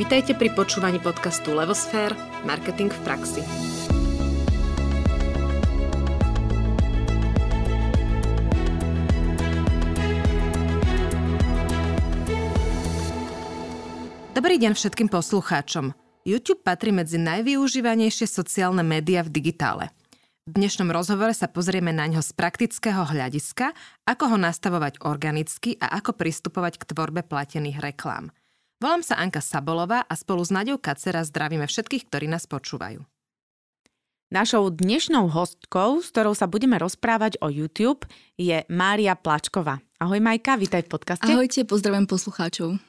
Vitajte pri počúvaní podcastu Levosfér – Marketing v praxi. Dobrý deň všetkým poslucháčom. YouTube patrí medzi najvyužívanejšie sociálne médiá v digitále. V dnešnom rozhovore sa pozrieme na ňo z praktického hľadiska, ako ho nastavovať organicky a ako pristupovať k tvorbe platených reklám – Volám sa Anka Sabolová a spolu s Naďou Kacera zdravíme všetkých, ktorí nás počúvajú. Našou dnešnou hostkou, s ktorou sa budeme rozprávať o YouTube, je Mária Plačková. Ahoj Majka, vítaj v podcaste. Ahojte, pozdravím poslucháčov.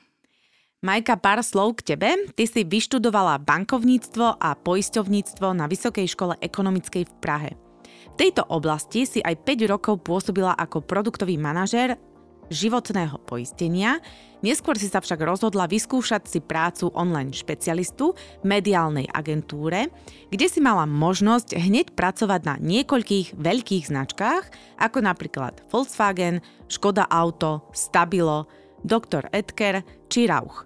Majka, pár slov k tebe. Ty si vyštudovala bankovníctvo a poisťovníctvo na Vysokej škole ekonomickej v Prahe. V tejto oblasti si aj 5 rokov pôsobila ako produktový manažér životného poistenia. Neskôr si sa však rozhodla vyskúšať si prácu online špecialistu mediálnej agentúre, kde si mala možnosť hneď pracovať na niekoľkých veľkých značkách, ako napríklad Volkswagen, Škoda Auto, Stabilo, Dr. Edker či Rauch.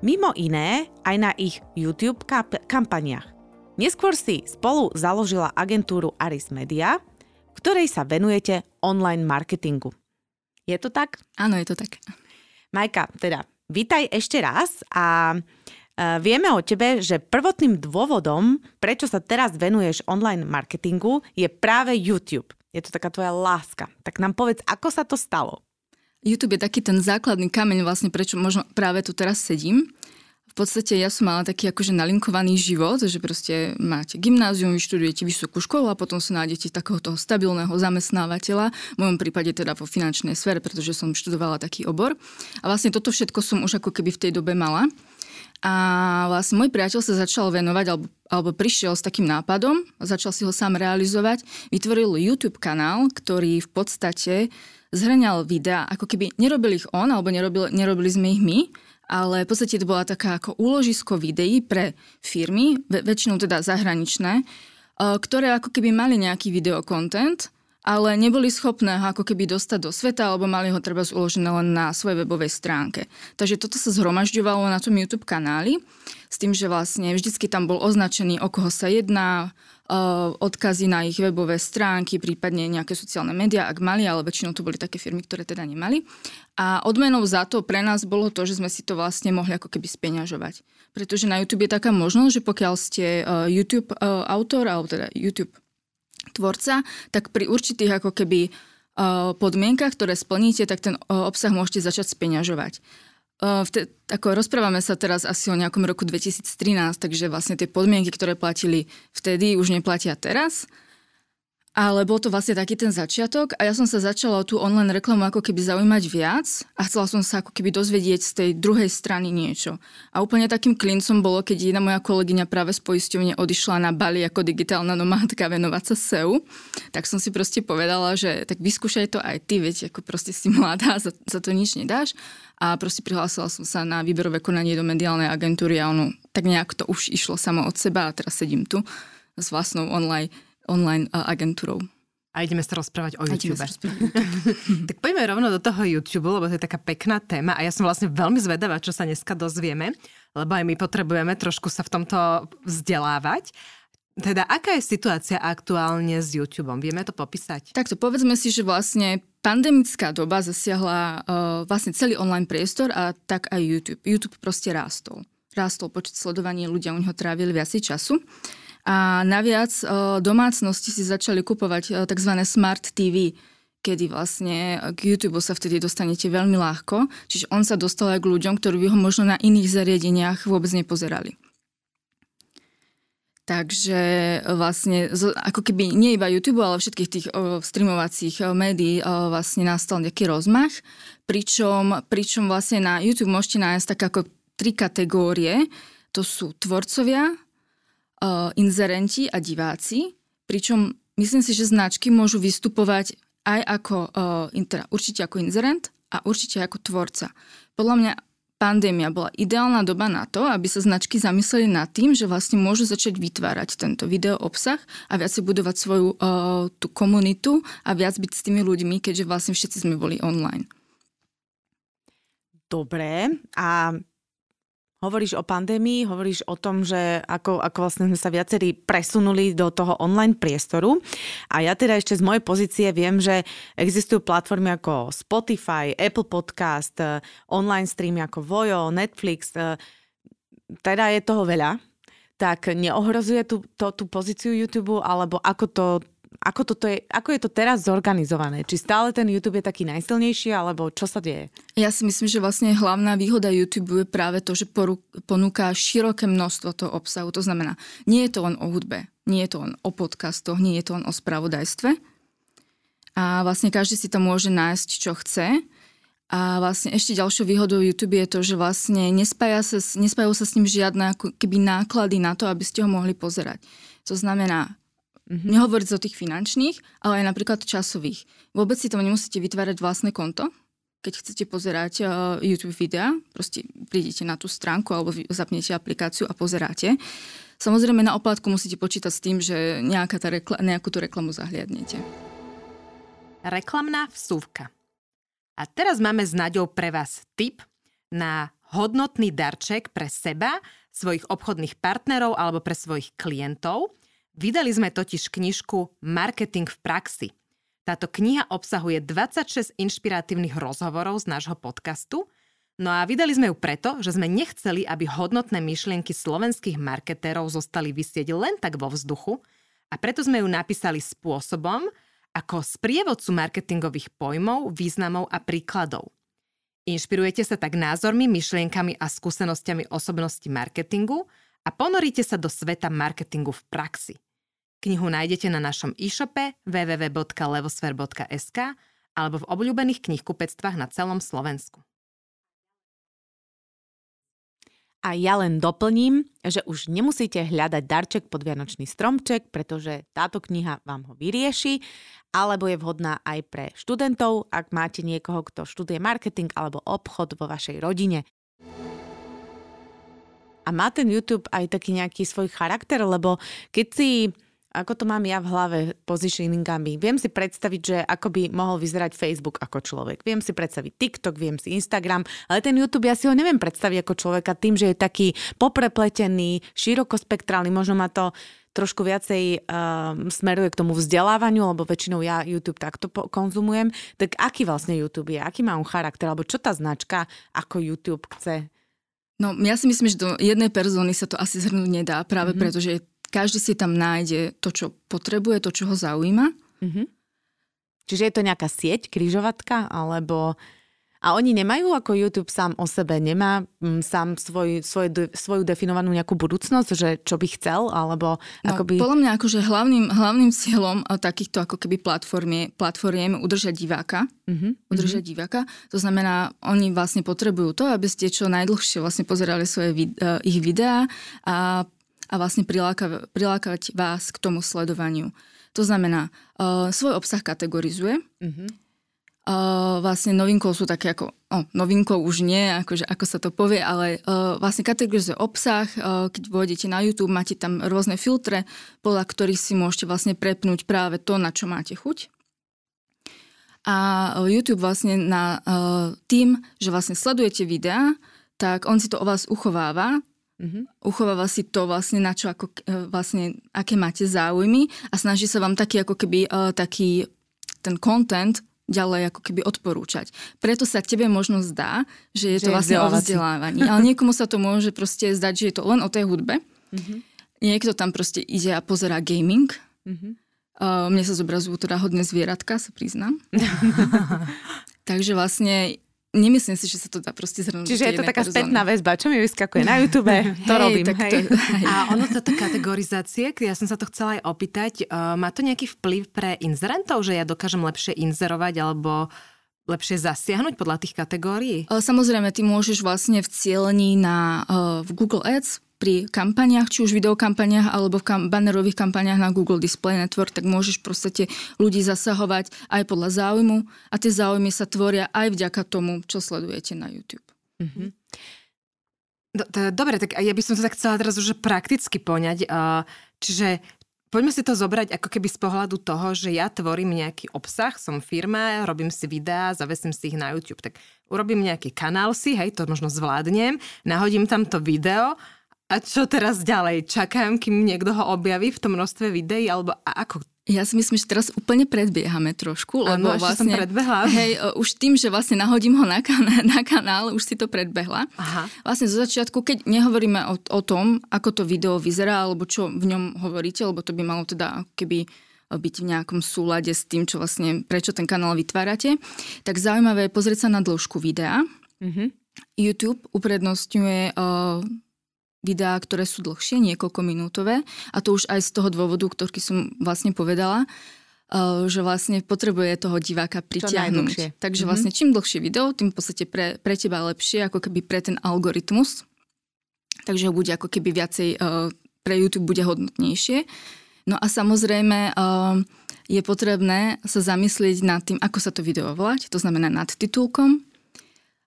Mimo iné aj na ich YouTube kampaniach. Neskôr si spolu založila agentúru Aris Media, ktorej sa venujete online marketingu. Je to tak? Áno, je to tak. Majka, teda, vítaj ešte raz a e, Vieme o tebe, že prvotným dôvodom, prečo sa teraz venuješ online marketingu, je práve YouTube. Je to taká tvoja láska. Tak nám povedz, ako sa to stalo? YouTube je taký ten základný kameň vlastne, prečo možno práve tu teraz sedím podstate ja som mala taký akože nalinkovaný život, že proste máte gymnázium, vyštudujete vysokú školu a potom sa nájdete takého toho stabilného zamestnávateľa, v mojom prípade teda vo finančnej sfére, pretože som študovala taký obor. A vlastne toto všetko som už ako keby v tej dobe mala. A vlastne môj priateľ sa začal venovať, alebo, alebo prišiel s takým nápadom, začal si ho sám realizovať, vytvoril YouTube kanál, ktorý v podstate zhrňal videá, ako keby nerobil ich on, alebo nerobil, nerobili sme ich my, ale v podstate to bola taká ako úložisko videí pre firmy, väčšinou teda zahraničné, e, ktoré ako keby mali nejaký videokontent, ale neboli schopné ho ako keby dostať do sveta, alebo mali ho treba uložené len na svojej webovej stránke. Takže toto sa zhromažďovalo na tom YouTube kanáli, s tým, že vlastne vždycky tam bol označený, o koho sa jedná, odkazy na ich webové stránky, prípadne nejaké sociálne médiá, ak mali, ale väčšinou to boli také firmy, ktoré teda nemali. A odmenou za to pre nás bolo to, že sme si to vlastne mohli ako keby speňažovať. Pretože na YouTube je taká možnosť, že pokiaľ ste YouTube autor, alebo teda YouTube tvorca, tak pri určitých ako keby podmienkach, ktoré splníte, tak ten obsah môžete začať speňažovať. Vte, ako rozprávame sa teraz asi o nejakom roku 2013, takže vlastne tie podmienky, ktoré platili vtedy, už neplatia teraz. Ale bol to vlastne taký ten začiatok a ja som sa začala o tú online reklamu ako keby zaujímať viac a chcela som sa ako keby dozvedieť z tej druhej strany niečo. A úplne takým klincom bolo, keď jedna moja kolegyňa práve z poisťovne odišla na Bali ako digitálna nomádka venovať sa SEO, tak som si proste povedala, že tak vyskúšaj to aj ty, veď ako proste si mladá, za, za to nič nedáš. A proste prihlásila som sa na výberové konanie do mediálnej agentúry a ono tak nejak to už išlo samo od seba a teraz sedím tu s vlastnou online online agentúrou. A ideme sa rozprávať o YouTube. tak poďme rovno do toho YouTube, lebo to je taká pekná téma a ja som vlastne veľmi zvedavá, čo sa dneska dozvieme, lebo aj my potrebujeme trošku sa v tomto vzdelávať. Teda, aká je situácia aktuálne s YouTubeom? Vieme to popísať? Takto povedzme si, že vlastne pandemická doba zasiahla uh, vlastne celý online priestor a tak aj YouTube. YouTube proste rástol. Rástol počet sledovania, ľudia u neho trávili viacej času. A naviac domácnosti si začali kupovať tzv. smart TV, kedy vlastne k YouTube sa vtedy dostanete veľmi ľahko, čiže on sa dostal aj k ľuďom, ktorí by ho možno na iných zariadeniach vôbec nepozerali. Takže vlastne, ako keby nie iba YouTube, ale všetkých tých o, streamovacích médií vlastne nastal nejaký rozmach, pričom, pričom vlastne na YouTube môžete nájsť tak ako tri kategórie. To sú tvorcovia, uh, inzerenti a diváci, pričom myslím si, že značky môžu vystupovať aj ako, uh, teda určite ako inzerent a určite ako tvorca. Podľa mňa pandémia bola ideálna doba na to, aby sa značky zamysleli nad tým, že vlastne môžu začať vytvárať tento video obsah a viac si budovať svoju uh, tú komunitu a viac byť s tými ľuďmi, keďže vlastne všetci sme boli online. Dobre, a Hovoríš o pandémii, hovoríš o tom, že ako, ako vlastne sme sa viacerí presunuli do toho online priestoru. A ja teda ešte z mojej pozície viem, že existujú platformy ako Spotify, Apple Podcast, eh, online streamy ako Vojo, Netflix. Eh, teda je toho veľa. Tak neohrozuje tú, to, tú pozíciu YouTube, alebo ako to ako, toto je, ako je to teraz zorganizované? Či stále ten YouTube je taký najsilnejší, alebo čo sa deje? Ja si myslím, že vlastne hlavná výhoda YouTube je práve to, že poru, ponúka široké množstvo toho obsahu. To znamená, nie je to len o hudbe, nie je to len o podcastoch, nie je to len o spravodajstve. A vlastne každý si tam môže nájsť, čo chce. A vlastne ešte ďalšou výhodou YouTube je to, že vlastne nespája sa, nespájajú sa s ním žiadne keby náklady na to, aby ste ho mohli pozerať. To znamená, Mm-hmm. Nehovoriť o tých finančných, ale aj napríklad časových. Vôbec si tam nemusíte vytvárať vlastné konto, keď chcete pozerať uh, YouTube videa, proste prídete na tú stránku alebo zapnete aplikáciu a pozeráte. Samozrejme na oplatku musíte počítať s tým, že nejaká tá rekla- nejakú tú reklamu zahliadnete. Reklamná vsúvka. A teraz máme s Naďou pre vás tip na hodnotný darček pre seba, svojich obchodných partnerov alebo pre svojich klientov – Vydali sme totiž knižku Marketing v praxi. Táto kniha obsahuje 26 inšpiratívnych rozhovorov z nášho podcastu, no a vydali sme ju preto, že sme nechceli, aby hodnotné myšlienky slovenských marketérov zostali vysieť len tak vo vzduchu a preto sme ju napísali spôsobom, ako sprievodcu marketingových pojmov, významov a príkladov. Inšpirujete sa tak názormi, myšlienkami a skúsenostiami osobnosti marketingu a ponoríte sa do sveta marketingu v praxi. Knihu nájdete na našom e-shope www.levosfer.sk alebo v obľúbených knihkupectvách na celom Slovensku. A ja len doplním, že už nemusíte hľadať darček pod Vianočný stromček, pretože táto kniha vám ho vyrieši, alebo je vhodná aj pre študentov, ak máte niekoho, kto študuje marketing alebo obchod vo vašej rodine. A má ten YouTube aj taký nejaký svoj charakter, lebo keď si ako to mám ja v hlave positioningami. Viem si predstaviť, že ako by mohol vyzerať Facebook ako človek. Viem si predstaviť TikTok, viem si Instagram, ale ten YouTube ja si ho neviem predstaviť ako človeka tým, že je taký poprepletený, širokospektrálny, možno ma to trošku viacej uh, smeruje k tomu vzdelávaniu, lebo väčšinou ja YouTube takto po- konzumujem. Tak aký vlastne YouTube je? Aký má on charakter? Alebo čo tá značka ako YouTube chce? No ja si myslím, že do jednej persony sa to asi zhrnúť nedá, práve mm-hmm. preto, že je každý si tam nájde to, čo potrebuje, to, čo ho zaujíma. Mm-hmm. Čiže je to nejaká sieť, kryžovatka, alebo... A oni nemajú ako YouTube sám o sebe, nemá m, mm, sám svoj, svoj, svoju definovanú nejakú budúcnosť, že čo by chcel, alebo no, ako by... Podľa mňa akože hlavným, hlavným cieľom takýchto ako keby platformie, platformiem udržať diváka. Mm-hmm. Udržať mm-hmm. diváka. To znamená, oni vlastne potrebujú to, aby ste čo najdlhšie vlastne pozerali svoje vid- uh, ich videá a a vlastne priláka, prilákať vás k tomu sledovaniu. To znamená, uh, svoj obsah kategorizuje. Mm-hmm. Uh, vlastne novinkou sú také ako, oh, novinkou už nie, akože, ako sa to povie, ale uh, vlastne kategorizuje obsah. Uh, keď vôjdete na YouTube, máte tam rôzne filtre, podľa ktorých si môžete vlastne prepnúť práve to, na čo máte chuť. A YouTube vlastne na uh, tým, že vlastne sledujete videá, tak on si to o vás uchováva Mm-hmm. Uchováva si to vlastne na čo, ako, e, vlastne, aké máte záujmy a snaží sa vám taký ako keby uh, taký ten content ďalej ako keby odporúčať. Preto sa tebe možno zdá, že je že to vlastne o vzdelávaní. Ale niekomu sa to môže proste zdať, že je to len o tej hudbe. Mm-hmm. Niekto tam proste ide a pozerá gaming. Mm-hmm. Uh, mne sa zobrazujú teda hodné zvieratka, sa priznám. Takže vlastne Nemyslím si, že sa to dá proste zhrnúť. Čiže je to taká persony. spätná väzba, čo mi vyskakuje na YouTube, to hej, robím. Tak hej. To, hej. A ono táto kategorizácie, ja som sa to chcela aj opýtať, uh, má to nejaký vplyv pre inzerentov, že ja dokážem lepšie inzerovať alebo lepšie zasiahnuť podľa tých kategórií? Samozrejme, ty môžeš vlastne v cieľení na, uh, v Google Ads pri kampaniách, či už videokampaniách alebo v kam- bannerových kampaniách na Google Display Network, tak môžeš proste ľudí zasahovať aj podľa záujmu a tie záujmy sa tvoria aj vďaka tomu, čo sledujete na YouTube. Mm-hmm. Dobre, tak ja by som to tak chcela teraz už prakticky poňať. Čiže poďme si to zobrať ako keby z pohľadu toho, že ja tvorím nejaký obsah, som firma, robím si videá, zavesím si ich na YouTube. Tak urobím nejaký kanál si, hej, to možno zvládnem, nahodím tam to video a čo teraz ďalej? Čakám, kým niekto ho objaví v tom množstve videí, alebo ako ja si myslím, že teraz úplne predbiehame trošku, lebo ano, vlastne... som predbehla. Hej, už tým, že vlastne nahodím ho na, kan- na kanál, už si to predbehla. Aha. Vlastne zo začiatku, keď nehovoríme o, o tom, ako to video vyzerá, alebo čo v ňom hovoríte, lebo to by malo teda keby byť v nejakom súlade s tým, čo vlastne, prečo ten kanál vytvárate, tak zaujímavé je pozrieť sa na dĺžku videa. Mm-hmm. YouTube uprednostňuje uh, videá, ktoré sú dlhšie, niekoľko minútové a to už aj z toho dôvodu, ktorý som vlastne povedala, eh, že vlastne potrebuje toho diváka pritiahnuť. Takže mm-hmm. vlastne čím dlhšie video, tým v podstate pre, pre teba lepšie, ako keby pre ten algoritmus. Takže ho bude ako keby viacej, eh, pre YouTube bude hodnotnejšie. No a samozrejme eh, je potrebné sa zamyslieť nad tým, ako sa to video volať, to znamená nad titulkom,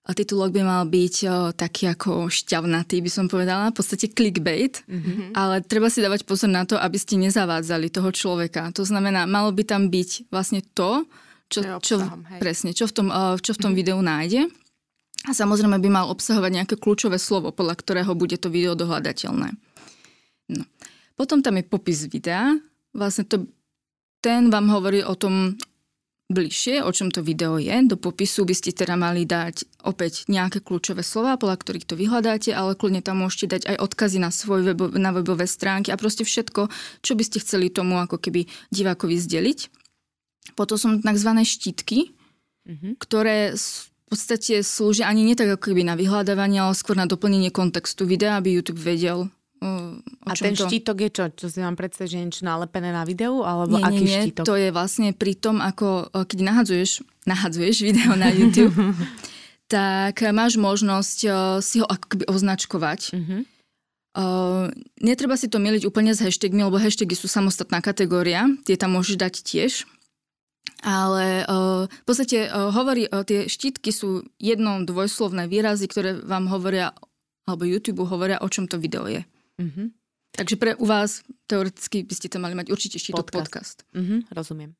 a titulok by mal byť o, taký ako šťavnatý, by som povedala, v podstate clickbait, mm-hmm. ale treba si dávať pozor na to, aby ste nezavádzali toho človeka. To znamená, malo by tam byť vlastne to, čo, čo, presne, čo v tom, čo v tom mm-hmm. videu nájde. A samozrejme by mal obsahovať nejaké kľúčové slovo, podľa ktorého bude to video dohľadateľné. No. Potom tam je popis videa. Vlastne to, ten vám hovorí o tom, bližšie, o čom to video je. Do popisu by ste teda mali dať opäť nejaké kľúčové slova, podľa ktorých to vyhľadáte, ale kľudne tam môžete dať aj odkazy na svoj webo, na webové stránky a proste všetko, čo by ste chceli tomu ako keby divákovi zdeliť. Potom sú tzv. štítky, mm-hmm. ktoré v podstate slúžia ani nie tak ako keby na vyhľadávanie, ale skôr na doplnenie kontextu videa, aby YouTube vedel, a ten to... štítok je čo? Čo si mám predstaviť, že je niečo nalepené na videu? Alebo nie, aký nie, štítok? to je vlastne pri tom, ako keď nahadzuješ, nahadzuješ video na YouTube, tak máš možnosť si ho akoby označkovať. Uh-huh. Uh, netreba si to miliť úplne s hashtagmi, lebo hashtagy sú samostatná kategória, tie tam môžeš dať tiež. Ale uh, v podstate uh, hovorí, uh, tie štítky sú jedno dvojslovné výrazy, ktoré vám hovoria, alebo YouTube hovoria, o čom to video je. Mm-hmm. Takže pre u vás teoreticky by ste tam mali mať určite štítok podcast. podcast. Mm-hmm, rozumiem.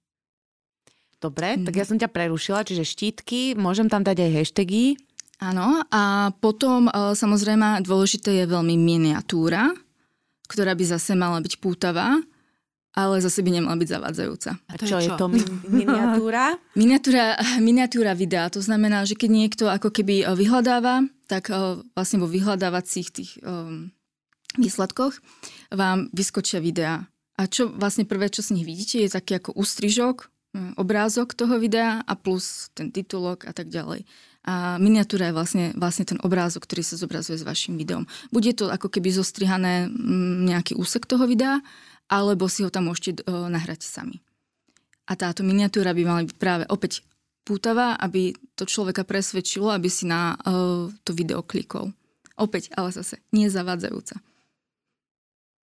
Dobre, mm-hmm. tak ja som ťa prerušila, čiže štítky, môžem tam dať aj hashtagy. Áno, a potom e, samozrejme dôležité je veľmi miniatúra, ktorá by zase mala byť pútavá, ale zase by nemala byť zavádzajúca. A čo, je, čo? je to miniatúra? miniatúra? Miniatúra videa, to znamená, že keď niekto ako keby e, vyhľadáva, tak e, vlastne vo vyhľadávacích tých um, výsledkoch vám vyskočia videá. A čo vlastne prvé, čo z nich vidíte, je taký ako ústrižok, hm, obrázok toho videa a plus ten titulok a tak ďalej. A miniatúra je vlastne, vlastne ten obrázok, ktorý sa zobrazuje s vašim videom. Bude to ako keby zostrihané hm, nejaký úsek toho videa, alebo si ho tam môžete uh, nahrať sami. A táto miniatúra by mala byť práve opäť pútavá, aby to človeka presvedčilo, aby si na uh, to video klikol. Opäť, ale zase nie zavádzajúca.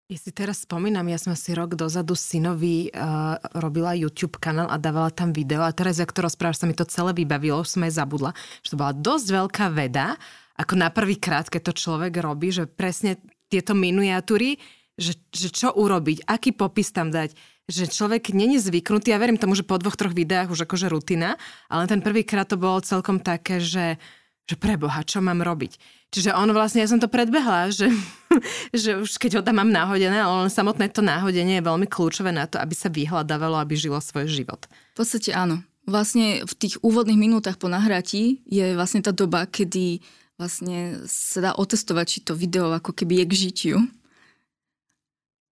Ja si teraz spomínam, ja som si rok dozadu synovi uh, robila YouTube kanál a dávala tam video a teraz, ak to rozprávaš, sa mi to celé vybavilo, už som aj zabudla, že to bola dosť veľká veda, ako na prvý krát, keď to človek robí, že presne tieto miniatúry, že, že čo urobiť, aký popis tam dať, že človek není zvyknutý, ja verím tomu, že po dvoch, troch videách už akože rutina, ale ten prvýkrát to bolo celkom také, že že preboha, čo mám robiť. Čiže on vlastne, ja som to predbehla, že, že už keď ho tam mám náhodené, ale len samotné to náhodenie je veľmi kľúčové na to, aby sa vyhľadávalo, aby žilo svoj život. V podstate áno. Vlastne v tých úvodných minútach po nahratí je vlastne tá doba, kedy vlastne sa dá otestovať, či to video ako keby je k žitiu.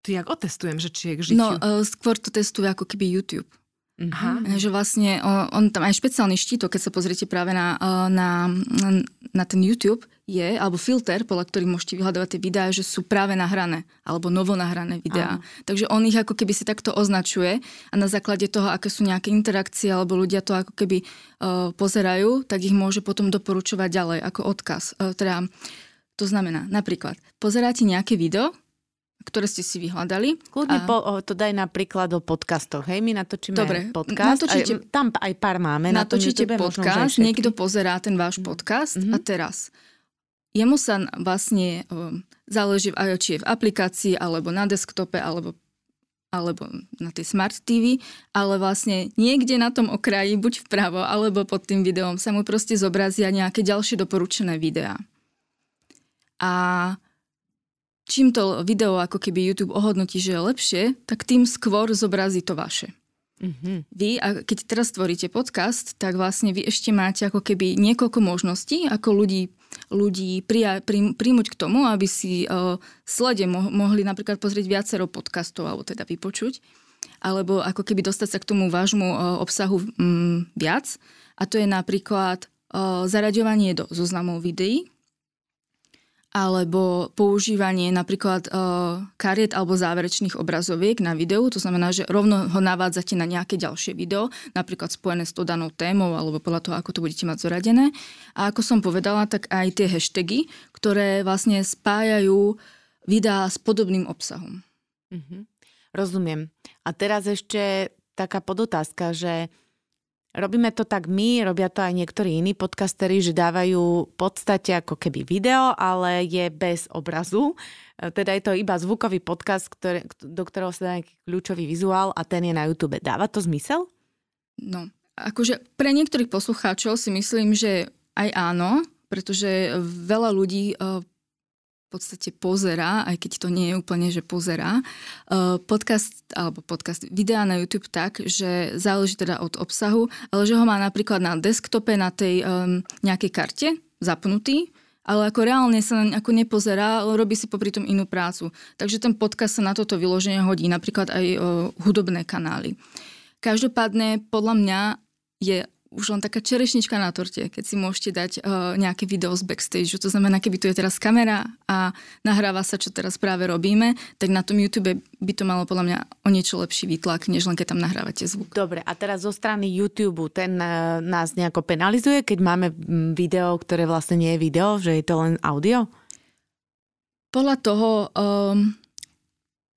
Tu jak otestujem, že či je k žitiu? No, uh, skôr to testuje ako keby YouTube. Aha. Že vlastne on, on tam aj špeciálny štítok, keď sa pozriete práve na, na, na ten YouTube, je, alebo filter, podľa ktorých môžete vyhľadávať tie videá, že sú práve nahrané, alebo novo nahrané videá. Aha. Takže on ich ako keby si takto označuje a na základe toho, aké sú nejaké interakcie, alebo ľudia to ako keby uh, pozerajú, tak ich môže potom doporučovať ďalej ako odkaz. Uh, teda, to znamená, napríklad, pozeráte nejaké video, ktoré ste si vyhľadali. Kľudne a... po, to daj napríklad o podcastoch. Hej, my natočíme Dobre, podcast. Natočíte... Aj, tam aj pár máme. Natočíte na podcast, možno, niekto pozerá ten váš mhm. podcast mm-hmm. a teraz jemu sa vlastne um, záleží, či je v aplikácii, alebo na desktope, alebo alebo na tej Smart TV, ale vlastne niekde na tom okraji, buď vpravo, alebo pod tým videom sa mu proste zobrazia nejaké ďalšie doporučené videá. A čím to video ako keby YouTube ohodnotí, že je lepšie, tak tým skôr zobrazí to vaše. Mm-hmm. Vy, a keď teraz tvoríte podcast, tak vlastne vy ešte máte ako keby niekoľko možností, ako ľudí, ľudí prija, prí, príjmuť k tomu, aby si uh, slede mo- mohli napríklad pozrieť viacero podcastov, alebo teda vypočuť, alebo ako keby dostať sa k tomu vášmu uh, obsahu um, viac. A to je napríklad uh, zaraďovanie do zoznamov videí, alebo používanie napríklad uh, kariet alebo záverečných obrazoviek na videu, to znamená, že rovno ho navádzate na nejaké ďalšie video, napríklad spojené s tou danou témou alebo podľa toho, ako to budete mať zoradené. A ako som povedala, tak aj tie hashtagy, ktoré vlastne spájajú videá s podobným obsahom. Mm-hmm. Rozumiem. A teraz ešte taká podotázka, že Robíme to tak my, robia to aj niektorí iní podcastery, že dávajú v podstate ako keby video, ale je bez obrazu. E, teda je to iba zvukový podcast, ktoré, do ktorého sa dá nejaký kľúčový vizuál a ten je na YouTube. Dáva to zmysel? No, akože pre niektorých poslucháčov si myslím, že aj áno, pretože veľa ľudí e, podstate pozerá, aj keď to nie je úplne, že pozerá, uh, podcast, alebo podcast, videa na YouTube tak, že záleží teda od obsahu, ale že ho má napríklad na desktope na tej um, nejakej karte zapnutý, ale ako reálne sa ako nepozerá, robí si popri tom inú prácu. Takže ten podcast sa na toto vyloženie hodí, napríklad aj uh, hudobné kanály. Každopádne podľa mňa je už len taká čerešnička na torte, keď si môžete dať uh, nejaké video z backstage. To znamená, keby tu je teraz kamera a nahráva sa, čo teraz práve robíme, tak na tom YouTube by to malo podľa mňa o niečo lepší výtlak, než len keď tam nahrávate zvuk. Dobre, a teraz zo strany YouTube, ten uh, nás nejako penalizuje, keď máme video, ktoré vlastne nie je video, že je to len audio? Podľa toho, um,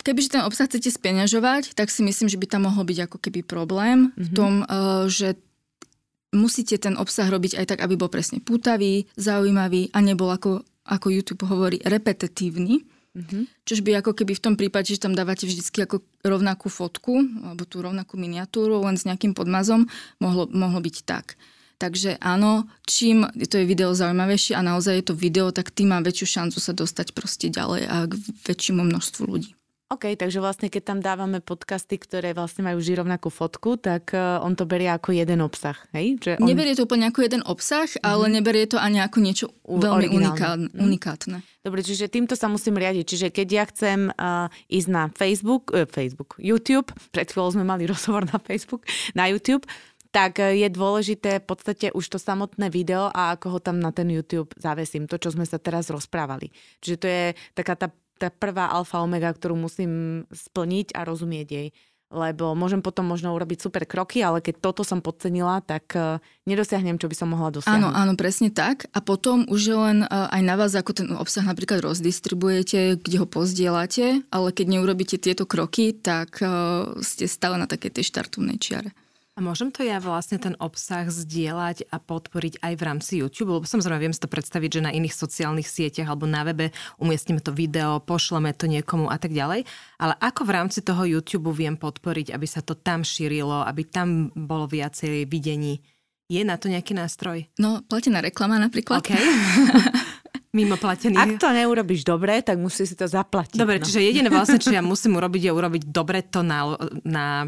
kebyže ten obsah chcete speňažovať, tak si myslím, že by tam mohol byť ako keby problém mm-hmm. v mhm. tom, uh, že musíte ten obsah robiť aj tak, aby bol presne pútavý, zaujímavý a nebol ako, ako YouTube hovorí, repetitívny. Mm-hmm. Čiže by ako keby v tom prípade, že tam dávate vždycky ako rovnakú fotku alebo tú rovnakú miniatúru len s nejakým podmazom, mohlo, mohlo byť tak. Takže áno, čím to je video zaujímavejšie a naozaj je to video, tak tým má väčšiu šancu sa dostať proste ďalej a k väčšiemu množstvu ľudí. OK, takže vlastne keď tam dávame podcasty, ktoré vlastne majú vždy rovnakú fotku, tak uh, on to berie ako jeden obsah, hej? Že on... Neberie to úplne ako jeden obsah, mm-hmm. ale neberie to ani ako niečo veľmi unikátne, mm. unikátne. Dobre, čiže týmto sa musím riadiť. Čiže keď ja chcem uh, ísť na Facebook, uh, Facebook, YouTube, pred chvíľou sme mali rozhovor na Facebook, na YouTube, tak je dôležité v podstate už to samotné video a ako ho tam na ten YouTube zavesím, to, čo sme sa teraz rozprávali. Čiže to je taká tá tá prvá alfa omega, ktorú musím splniť a rozumieť jej. Lebo môžem potom možno urobiť super kroky, ale keď toto som podcenila, tak uh, nedosiahnem, čo by som mohla dosiahnuť. Áno, áno, presne tak. A potom už je len uh, aj na vás, ako ten obsah napríklad rozdistribujete, kde ho pozdielate, ale keď neurobíte tieto kroky, tak uh, ste stále na takej tej štartovnej čiare. A môžem to ja vlastne ten obsah zdieľať a podporiť aj v rámci YouTube? Lebo samozrejme viem si to predstaviť, že na iných sociálnych sieťach alebo na webe umiestnime to video, pošleme to niekomu a tak ďalej. Ale ako v rámci toho YouTube viem podporiť, aby sa to tam šírilo, aby tam bolo viacej videní? Je na to nejaký nástroj? No, platená reklama napríklad. Okay. mimo platený. Ak to neurobiš dobre, tak musí si to zaplatiť. Dobre, no. čiže jediné vlastne, čo ja musím urobiť, je urobiť dobre to na, na,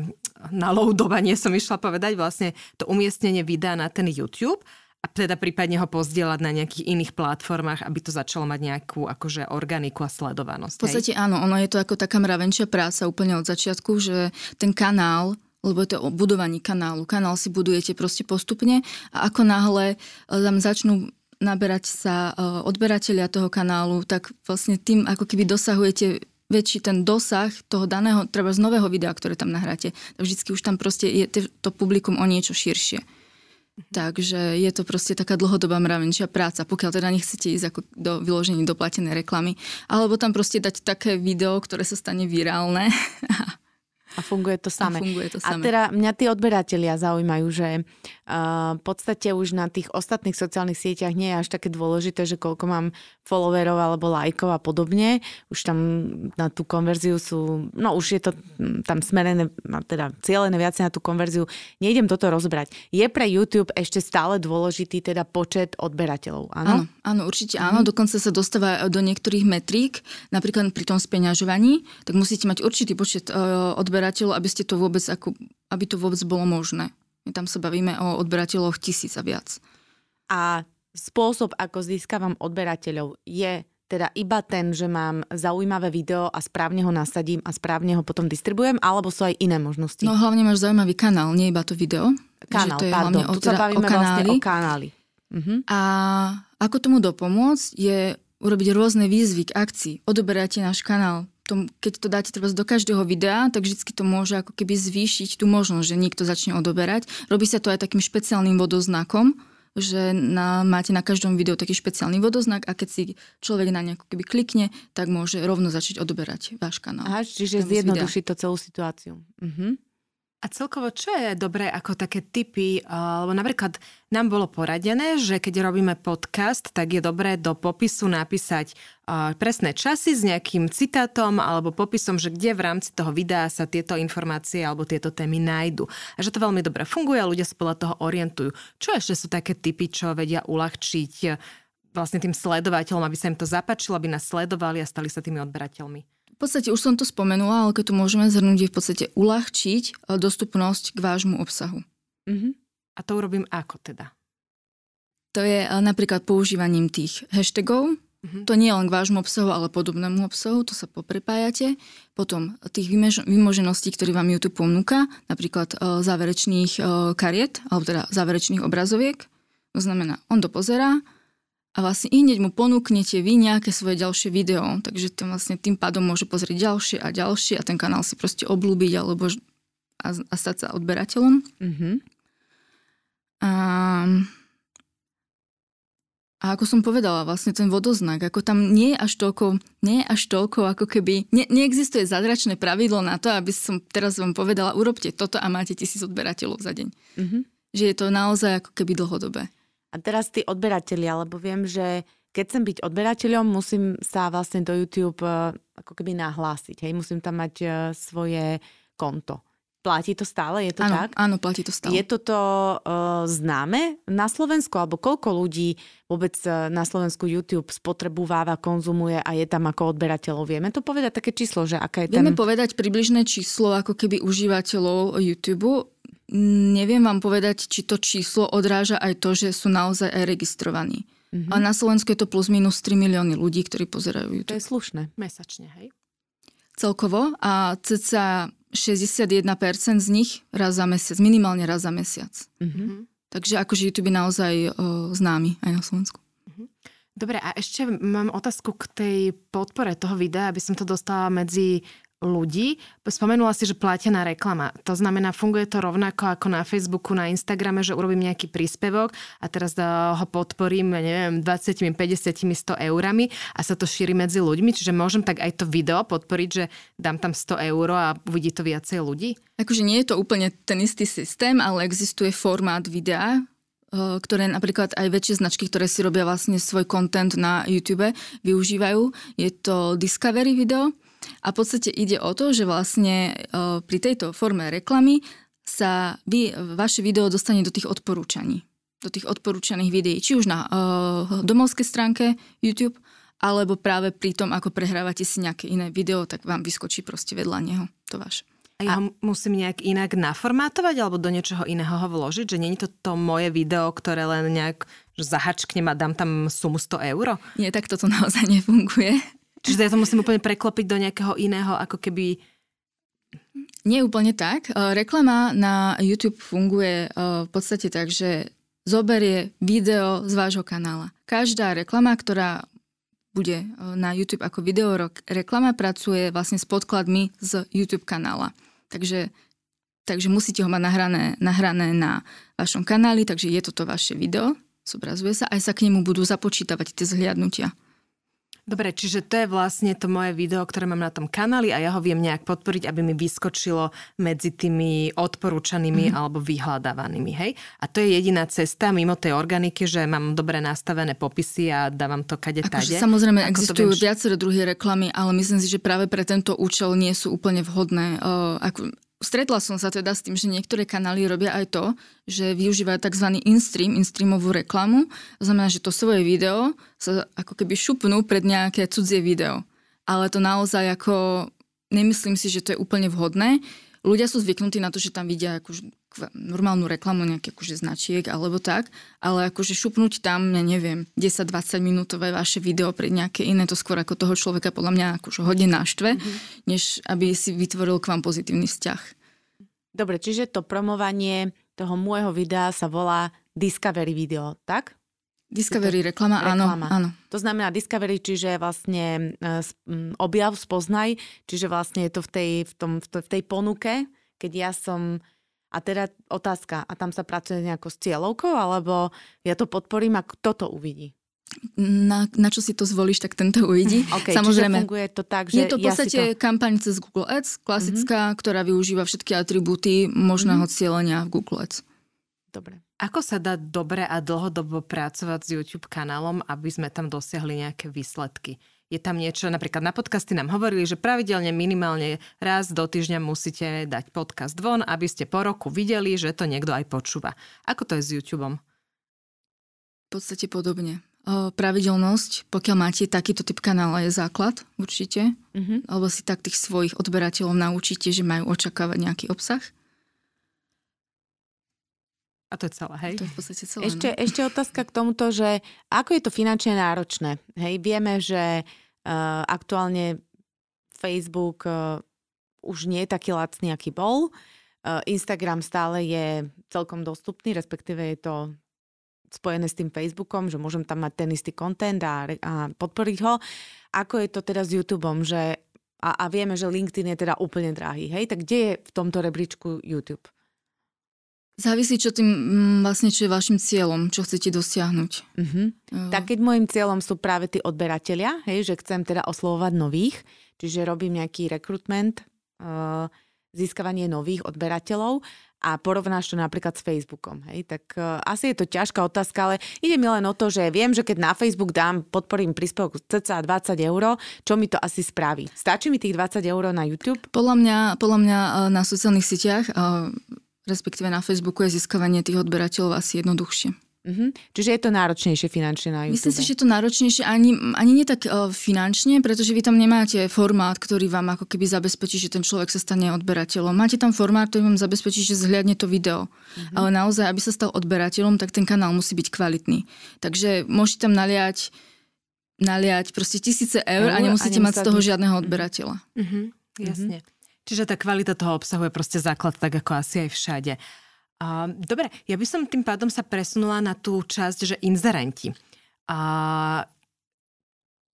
na loadovanie, som išla povedať, vlastne to umiestnenie videa na ten YouTube a teda prípadne ho pozdieľať na nejakých iných platformách, aby to začalo mať nejakú akože organiku a sledovanosť. V podstate hej? áno, ono je to ako taká mravenčia práca úplne od začiatku, že ten kanál lebo je to o budovaní kanálu. Kanál si budujete proste postupne a ako náhle tam začnú naberať sa e, odberatelia toho kanálu, tak vlastne tým ako keby dosahujete väčší ten dosah toho daného, treba z nového videa, ktoré tam nahráte. Vždycky už tam proste je to publikum o niečo širšie. Takže je to proste taká dlhodobá mravenčia práca, pokiaľ teda nechcete ísť ako do vyložení do platenej reklamy. Alebo tam proste dať také video, ktoré sa stane virálne A funguje to samé. A funguje to samé. A teda mňa tí odberatelia zaujímajú, že uh, v podstate už na tých ostatných sociálnych sieťach nie je až také dôležité, že koľko mám followerov alebo lajkov a podobne. Už tam na tú konverziu sú, no už je to hm, tam smerené, teda cieľené viac na tú konverziu. Nejdem toto rozbrať. Je pre YouTube ešte stále dôležitý teda počet odberateľov, áno? Áno, áno určite áno. Mm. Dokonca sa dostáva do niektorých metrík, napríklad pri tom speňažovaní, tak musíte mať určitý počet uh, odberateľov odberateľov, aby ste to vôbec, ako, aby to vôbec bolo možné. My tam sa bavíme o odberateľoch tisíc a viac. A spôsob, ako získavam odberateľov, je teda iba ten, že mám zaujímavé video a správne ho nasadím a správne ho potom distribujem, alebo sú aj iné možnosti? No hlavne máš zaujímavý kanál, nie iba to video. Kanál, to je pardon, o, tu teda, sa bavíme o kanály. vlastne o kanály. Uh-huh. A ako tomu dopomôcť je urobiť rôzne výzvy k akcii. Odoberáte náš kanál, to, keď to dáte treba do každého videa, tak vždy to môže ako keby zvýšiť tú možnosť, že niekto začne odoberať. Robí sa to aj takým špeciálnym vodoznakom, že na, máte na každom videu taký špeciálny vodoznak a keď si človek na nejako keby klikne, tak môže rovno začať odoberať váš kanál. Aha, čiže zjednoduší to celú situáciu. Uh-huh. A celkovo, čo je dobré ako také typy, lebo napríklad nám bolo poradené, že keď robíme podcast, tak je dobré do popisu napísať presné časy s nejakým citátom alebo popisom, že kde v rámci toho videa sa tieto informácie alebo tieto témy nájdu. A že to veľmi dobre funguje a ľudia sa podľa toho orientujú. Čo ešte sú také typy, čo vedia uľahčiť vlastne tým sledovateľom, aby sa im to zapáčilo, aby nás sledovali a stali sa tými odberateľmi? V podstate už som to spomenula, ale keď to môžeme zhrnúť, je v podstate uľahčiť eh, dostupnosť k vášmu obsahu. Uh-huh. A to urobím ako teda? To je eh, napríklad používaním tých hashtagov, Uh-huh. To nie len k vášmu obsahu, ale podobnému obsahu, to sa poprepájate. Potom tých vymožeností, ktoré vám YouTube ponúka, napríklad uh, záverečných uh, kariet, alebo teda záverečných obrazoviek. To znamená, on to pozerá, a vlastne i hneď mu ponúknete vy nejaké svoje ďalšie video, takže to vlastne tým pádom môže pozrieť ďalšie a ďalšie a ten kanál si proste oblúbiť alebo a, a stať sa odberateľom. Mm-hmm. A, a ako som povedala, vlastne ten vodoznak, ako tam nie je až toľko, nie je až toľko, ako keby, ne, neexistuje zázračné pravidlo na to, aby som teraz vám povedala, urobte toto a máte tisíc odberateľov za deň. Mm-hmm. Že je to naozaj ako keby dlhodobé. A teraz tí odberatelia, lebo viem, že keď chcem byť odberateľom, musím sa vlastne do YouTube eh, ako keby nahlásiť. Hej, musím tam mať eh, svoje konto. Platí to stále? Je to áno, tak? Áno, platí to stále. Je toto uh, známe na Slovensku? Alebo koľko ľudí vôbec na Slovensku YouTube spotrebúváva, konzumuje a je tam ako odberateľov? Vieme to povedať také číslo, že aká je Vieme ten... povedať približné číslo ako keby užívateľov YouTube. Neviem vám povedať, či to číslo odráža aj to, že sú naozaj aj registrovaní. Mm-hmm. A na Slovensku je to plus minus 3 milióny ľudí, ktorí pozerajú YouTube. To je slušné. Mesačne, hej? Celkovo a cca 61% z nich raz za mesiac, minimálne raz za mesiac. Mm-hmm. Takže akože YouTube je naozaj o, známy aj na Slovensku. Mhm. Dobre, a ešte mám otázku k tej podpore toho videa, aby som to dostala medzi ľudí. Spomenula si, že platená reklama. To znamená, funguje to rovnako ako na Facebooku, na Instagrame, že urobím nejaký príspevok a teraz eh, ho podporím, neviem, 20, 50, 100 eurami a sa to šíri medzi ľuďmi. Čiže môžem tak aj to video podporiť, že dám tam 100 eur a uvidí to viacej ľudí? Akože nie je to úplne ten istý systém, ale existuje formát videa, eh, ktoré napríklad aj väčšie značky, ktoré si robia vlastne svoj content na YouTube, využívajú. Je to Discovery video, a v podstate ide o to, že vlastne e, pri tejto forme reklamy sa vy, vaše video dostane do tých odporúčaní. Do tých odporúčaných videí. Či už na uh, domovskej stránke YouTube, alebo práve pri tom, ako prehrávate si nejaké iné video, tak vám vyskočí proste vedľa neho to vaše. A ja ho musím nejak inak naformátovať alebo do niečoho iného ho vložiť? Že nie je to to moje video, ktoré len nejak zahačknem a dám tam sumu 100 eur? Nie, tak toto naozaj nefunguje. Čiže ja to musím úplne preklopiť do nejakého iného, ako keby... Nie úplne tak. E, reklama na YouTube funguje e, v podstate tak, že zoberie video z vášho kanála. Každá reklama, ktorá bude e, na YouTube ako video reklama, pracuje vlastne s podkladmi z YouTube kanála. Takže, takže musíte ho mať nahrané, nahrané na vašom kanáli, takže je toto vaše video, zobrazuje sa, aj sa k nemu budú započítavať tie zhliadnutia. Dobre, čiže to je vlastne to moje video, ktoré mám na tom kanáli a ja ho viem nejak podporiť, aby mi vyskočilo medzi tými odporúčanými mm. alebo vyhľadávanými, hej? A to je jediná cesta mimo tej organiky, že mám dobre nastavené popisy a dávam to kade akože tade. Samozrejme, Ako existujú viem... viaceré druhy reklamy, ale myslím si, že práve pre tento účel nie sú úplne vhodné. Uh, ako, Stretla som sa teda s tým, že niektoré kanály robia aj to, že využívajú tzv. in-stream, in-streamovú reklamu. To znamená, že to svoje video sa ako keby šupnú pred nejaké cudzie video. Ale to naozaj ako... Nemyslím si, že to je úplne vhodné. Ľudia sú zvyknutí na to, že tam vidia akože normálnu reklamu nejakých akože značiek alebo tak, ale akože šupnúť tam, ja neviem, 10-20 minútové vaše video pre nejaké iné, to skôr ako toho človeka podľa mňa akože hodne náštve, mm-hmm. než aby si vytvoril k vám pozitívny vzťah. Dobre, čiže to promovanie toho môjho videa sa volá Discovery video, tak? Discovery reklama, reklama, áno, áno. To znamená Discovery, čiže vlastne uh, objav, spoznaj, čiže vlastne je to v tej, v tom, v tej ponuke, keď ja som a teda otázka, a tam sa pracuje nejako s cieľovkou, alebo ja to podporím a kto to uvidí? Na, na čo si to zvolíš, tak tento uvidí. Okay, Samozrejme. funguje to tak, že Je to v podstate ja to... kampaň cez Google Ads, klasická, mm-hmm. ktorá využíva všetky atribúty možného mm-hmm. cieľenia v Google Ads. Dobre. Ako sa dá dobre a dlhodobo pracovať s YouTube kanálom, aby sme tam dosiahli nejaké výsledky? Je tam niečo, napríklad na podcasty nám hovorili, že pravidelne minimálne raz do týždňa musíte dať podcast von, aby ste po roku videli, že to niekto aj počúva. Ako to je s YouTubeom? V podstate podobne. O, pravidelnosť, pokiaľ máte takýto typ kanála, je základ určite. Mm-hmm. Alebo si tak tých svojich odberateľov naučíte, že majú očakávať nejaký obsah. A to je celé, hej? To je v podstate celé. Ešte, no? ešte otázka k tomuto, že ako je to finančne náročné? Hej, vieme, že uh, aktuálne Facebook uh, už nie je taký lacný, aký bol. Uh, Instagram stále je celkom dostupný, respektíve je to spojené s tým Facebookom, že môžem tam mať ten istý content a, a podporiť ho. Ako je to teda s YouTubeom, že a, a vieme, že LinkedIn je teda úplne drahý, hej? Tak kde je v tomto rebríčku YouTube? Závisí, čo tým mm, vlastne, čo je vašim cieľom, čo chcete dosiahnuť. Uh-huh. Uh. Tak keď môjim cieľom sú práve tí odberatelia, hej, že chcem teda oslovovať nových, čiže robím nejaký rekrutment, uh, získavanie nových odberateľov a porovnáš to napríklad s Facebookom. Hej? Tak uh, asi je to ťažká otázka, ale ide mi len o to, že viem, že keď na Facebook dám, podporím príspevok cca 20 eur, čo mi to asi spraví? Stačí mi tých 20 eur na YouTube? Podľa mňa, podľa mňa na sociálnych sieťach respektíve na Facebooku je získavanie tých odberateľov asi jednoduchšie. Mm-hmm. Čiže je to náročnejšie finančne na YouTube? Myslím si, že je to náročnejšie ani, ani nie tak uh, finančne, pretože vy tam nemáte formát, ktorý vám ako keby zabezpečí, že ten človek sa stane odberateľom. Máte tam formát, ktorý vám zabezpečí, že zhliadne to video. Mm-hmm. Ale naozaj, aby sa stal odberateľom, tak ten kanál musí byť kvalitný. Takže môžete tam naliať naliať proste tisíce eur, eur a nemusíte a mať z toho žiadneho odberateľa. Mm-hmm. Jasne. Mm-hmm. Čiže tá kvalita toho obsahu je proste základ, tak ako asi aj všade. Uh, dobre, ja by som tým pádom sa presunula na tú časť, že inzerenti. Uh,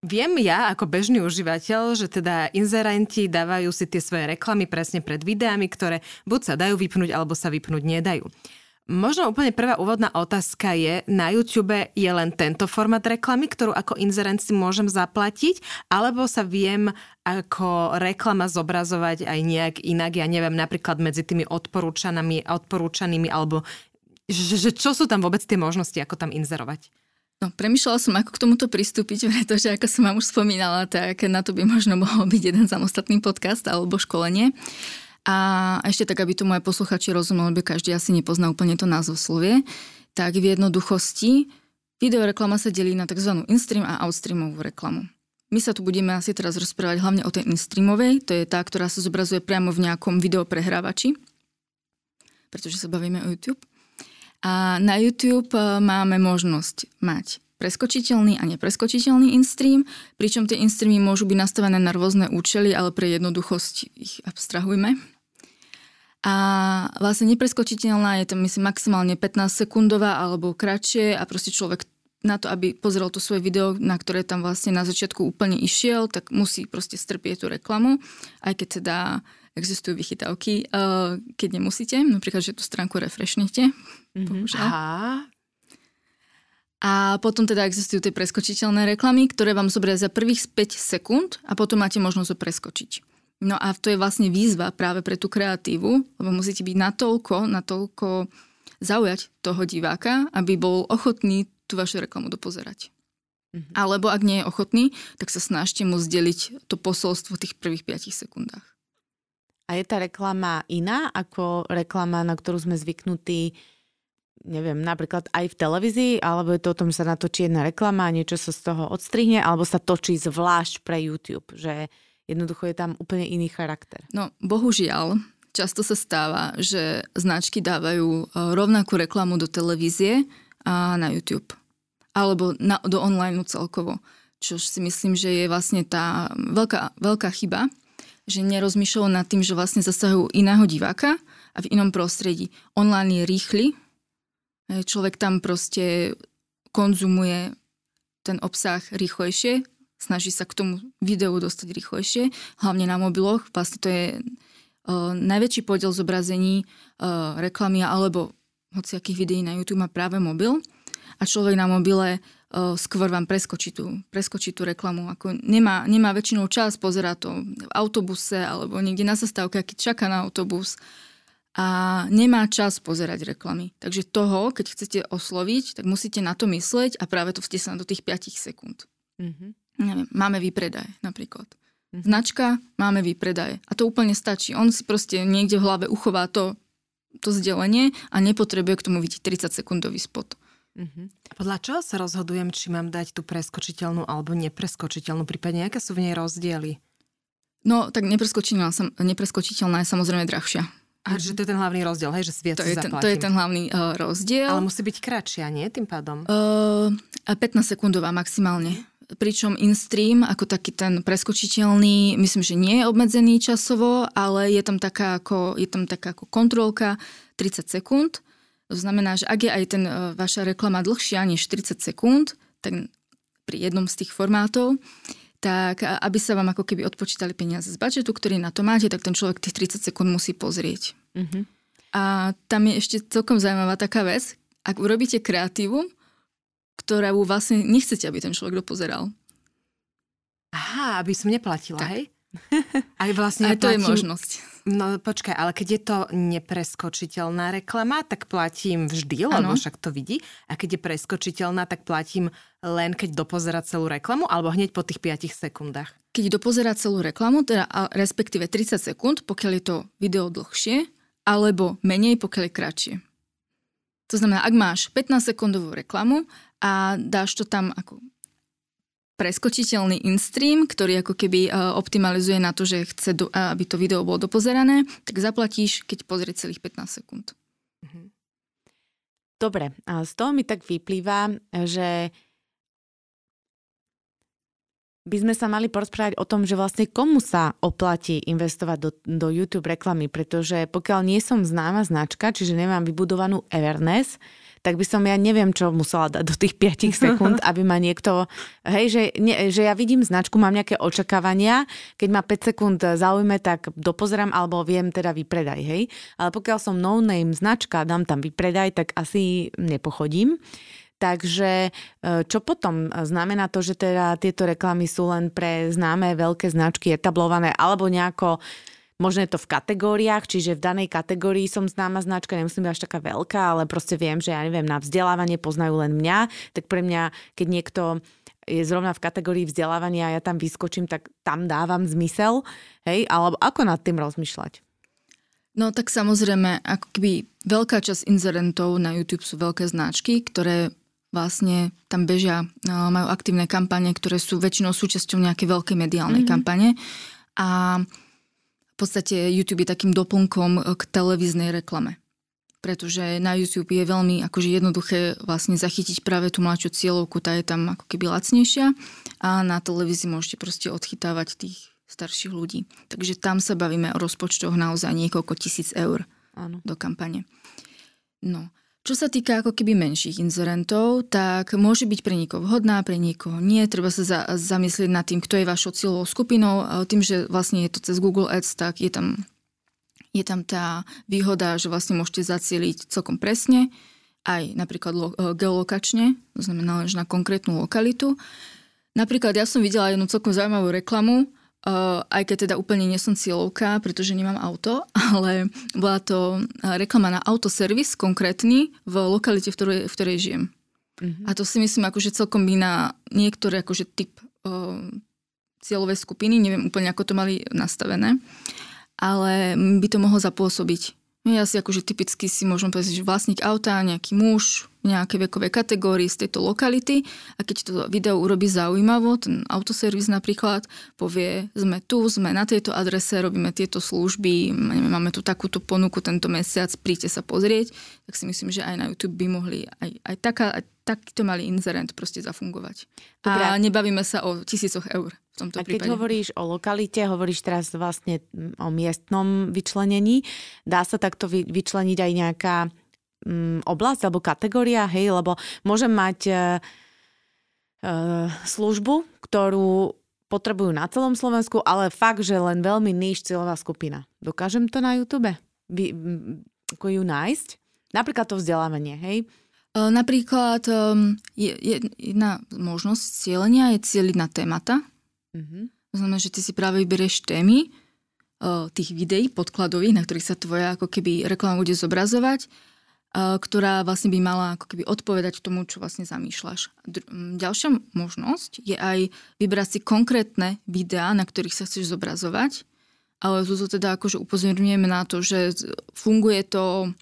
Viem ja ako bežný užívateľ, že teda inzerenti dávajú si tie svoje reklamy presne pred videami, ktoré buď sa dajú vypnúť, alebo sa vypnúť nedajú. Možno úplne prvá úvodná otázka je, na YouTube je len tento format reklamy, ktorú ako inzerent si môžem zaplatiť, alebo sa viem ako reklama zobrazovať aj nejak inak, ja neviem, napríklad medzi tými odporúčanými, odporúčanými, alebo že, že čo sú tam vôbec tie možnosti, ako tam inzerovať? No, premyšľala som, ako k tomuto pristúpiť, pretože ako som vám už spomínala, tak na to by možno mohol byť jeden samostatný podcast alebo školenie. A ešte tak, aby to moje posluchači rozumeli, lebo každý asi nepozná úplne to názvoslovie, tak v jednoduchosti videoreklama sa delí na tzv. instream a outstreamovú reklamu. My sa tu budeme asi teraz rozprávať hlavne o tej instreamovej, to je tá, ktorá sa zobrazuje priamo v nejakom videoprehrávači, pretože sa bavíme o YouTube. A na YouTube e, máme možnosť mať preskočiteľný a nepreskočiteľný instream, pričom tie instreamy môžu byť nastavené na rôzne účely, ale pre jednoduchosť ich abstrahujme. A vlastne nepreskočiteľná je to myslím maximálne 15 sekundová alebo kratšie a proste človek na to, aby pozrel to svoje video, na ktoré tam vlastne na začiatku úplne išiel, tak musí proste strpieť tú reklamu, aj keď teda existujú vychytávky, uh, keď nemusíte, napríklad, že tú stránku refreshnete. Mm-hmm. Aha. A potom teda existujú tie preskočiteľné reklamy, ktoré vám zobria za prvých 5 sekúnd a potom máte možnosť ho preskočiť. No a to je vlastne výzva práve pre tú kreatívu, lebo musíte byť natoľko, natoľko zaujať toho diváka, aby bol ochotný tú vašu reklamu dopozerať. Mm-hmm. Alebo ak nie je ochotný, tak sa snažte mu zdeliť to posolstvo v tých prvých 5 sekundách. A je tá reklama iná ako reklama, na ktorú sme zvyknutí neviem, napríklad aj v televízii, alebo je to o tom, že sa natočí jedna reklama a niečo sa z toho odstrihne, alebo sa točí zvlášť pre YouTube, že jednoducho je tam úplne iný charakter. No, bohužiaľ, často sa stáva, že značky dávajú e, rovnakú reklamu do televízie a na YouTube. Alebo na, do online celkovo. Čo si myslím, že je vlastne tá veľká, veľká chyba, že nerozmýšľajú nad tým, že vlastne zasahujú iného diváka a v inom prostredí. Online je rýchly, Človek tam proste konzumuje ten obsah rýchlejšie, snaží sa k tomu videu dostať rýchlejšie, hlavne na mobiloch. Vlastne to je uh, najväčší podiel zobrazení uh, reklamy alebo hociakých videí na YouTube má práve mobil a človek na mobile uh, skôr vám preskočí tú, preskočí tú reklamu. Ako nemá, nemá väčšinou čas pozerať to v autobuse alebo niekde na zastávke, keď čaká na autobus a nemá čas pozerať reklamy. Takže toho, keď chcete osloviť, tak musíte na to mysleť a práve to vtesnať do tých 5 sekúnd. Mm-hmm. Neviem, máme výpredaj napríklad. Mm-hmm. Značka, máme výpredaj. A to úplne stačí. On si proste niekde v hlave uchová to, to zdelenie a nepotrebuje k tomu vidieť 30 sekundový spot. Mm-hmm. Podľa čoho sa rozhodujem, či mám dať tú preskočiteľnú alebo nepreskočiteľnú, prípadne aké sú v nej rozdiely? No, tak nepreskočiteľná, nepreskočiteľná je samozrejme drahšia. A že to je ten hlavný rozdiel, hej, že si viac to je ten, To je ten hlavný uh, rozdiel. Ale musí byť kratšia, nie tým pádom? Uh, 15 sekundová maximálne. Pričom in-stream, ako taký ten preskočiteľný, myslím, že nie je obmedzený časovo, ale je tam taká ako, je tam taká ako kontrolka 30 sekúnd. To znamená, že ak je aj ten, uh, vaša reklama dlhšia než 30 sekúnd, tak pri jednom z tých formátov, tak aby sa vám ako keby odpočítali peniaze z budžetu, ktorý na to máte, tak ten človek tých 30 sekúnd musí pozrieť. Uh-huh. A tam je ešte celkom zaujímavá taká vec, ak urobíte kreatívu, ktorá vlastne nechcete, aby ten človek dopozeral. Aha, aby som neplatila, tak. hej? Aj vlastne Aj to platím... je možnosť. No počkaj, ale keď je to nepreskočiteľná reklama, tak platím vždy, lebo ano. však to vidí. A keď je preskočiteľná, tak platím len keď dopozerá celú reklamu, alebo hneď po tých 5 sekundách. Keď dopozerá celú reklamu, teda respektíve 30 sekúnd, pokiaľ je to video dlhšie, alebo menej, pokiaľ je kratšie. To znamená, ak máš 15 sekundovú reklamu a dáš to tam ako preskočiteľný in-stream, ktorý ako keby e, optimalizuje na to, že chce, do, aby to video bolo dopozerané, tak zaplatíš, keď pozrie celých 15 sekúnd. Mhm. Dobre, a z toho mi tak vyplýva, že by sme sa mali porozprávať o tom, že vlastne komu sa oplatí investovať do, do YouTube reklamy, pretože pokiaľ nie som známa značka, čiže nemám vybudovanú awareness, tak by som ja neviem, čo musela dať do tých 5 sekúnd, aby ma niekto, hej, že, ne, že ja vidím značku, mám nejaké očakávania, keď ma 5 sekúnd zaujme, tak dopozerám alebo viem teda vypredaj, hej. Ale pokiaľ som no-name značka, dám tam vypredaj, tak asi nepochodím. Takže e, čo potom? Znamená to, že teda tieto reklamy sú len pre známe veľké značky etablované alebo nejako Možno je to v kategóriách, čiže v danej kategórii som známa značka, nemusím byť až taká veľká, ale proste viem, že ja neviem, na vzdelávanie poznajú len mňa, tak pre mňa, keď niekto je zrovna v kategórii vzdelávania a ja tam vyskočím, tak tam dávam zmysel, hej, alebo ako nad tým rozmýšľať? No tak samozrejme, ako keby veľká časť inzerentov na YouTube sú veľké značky, ktoré vlastne tam bežia, no, majú aktívne kampane, ktoré sú väčšinou súčasťou nejakej veľkej mediálnej mm-hmm. kampane. A v podstate YouTube je takým doplnkom k televíznej reklame. Pretože na YouTube je veľmi akože jednoduché vlastne zachytiť práve tú mladšiu cieľovku, tá je tam ako keby lacnejšia a na televízii môžete proste odchytávať tých starších ľudí. Takže tam sa bavíme o rozpočtoch naozaj niekoľko tisíc eur Áno. do kampane. No. Čo sa týka ako keby menších inzerentov, tak môže byť pre niekoho vhodná, pre niekoho nie. Treba sa za, zamyslieť nad tým, kto je vašou cieľovou skupinou. Tým, že vlastne je to cez Google Ads, tak je tam, je tam tá výhoda, že vlastne môžete zacieliť celkom presne aj napríklad lo, e, geolokačne, to znamená, že na konkrétnu lokalitu. Napríklad ja som videla jednu celkom zaujímavú reklamu, aj keď teda úplne nie som cieľovka, pretože nemám auto, ale bola to reklama na autoservis konkrétny v lokalite, v ktorej, v ktorej žijem. Uh-huh. A to si myslím akože celkom by na niektoré akože typ uh, cieľové skupiny, neviem úplne ako to mali nastavené, ale by to mohlo zapôsobiť No ja si akože typicky si môžem povedať, že vlastník auta, nejaký muž, nejaké vekové kategórii z tejto lokality a keď to video urobí zaujímavo, ten autoservis napríklad povie, sme tu, sme na tejto adrese, robíme tieto služby, máme tu takúto ponuku tento mesiac, príďte sa pozrieť, tak si myslím, že aj na YouTube by mohli aj, aj, taká, aj takýto malý inzerent proste zafungovať. Dobre. A nebavíme sa o tisícoch eur v tomto A keď prípade. hovoríš o lokalite, hovoríš teraz vlastne o miestnom vyčlenení, dá sa takto vyčleniť aj nejaká um, oblasť alebo kategória, hej, lebo môžem mať uh, uh, službu, ktorú potrebujú na celom Slovensku, ale fakt, že len veľmi níž cieľová skupina. Dokážem to na YouTube? Vy, ako ju nájsť? Napríklad to vzdelávanie, hej? E, napríklad je, jedna možnosť cieľenia je cieliť na témata. Mm-hmm. To znamená, že ty si práve vyberieš témy tých videí podkladových, na ktorých sa tvoja ako keby reklama bude zobrazovať, ktorá vlastne by mala ako keby odpovedať tomu, čo vlastne zamýšľaš. Ďalšia možnosť je aj vybrať si konkrétne videá, na ktorých sa chceš zobrazovať, ale tu teda akože upozorňujeme na to, že funguje to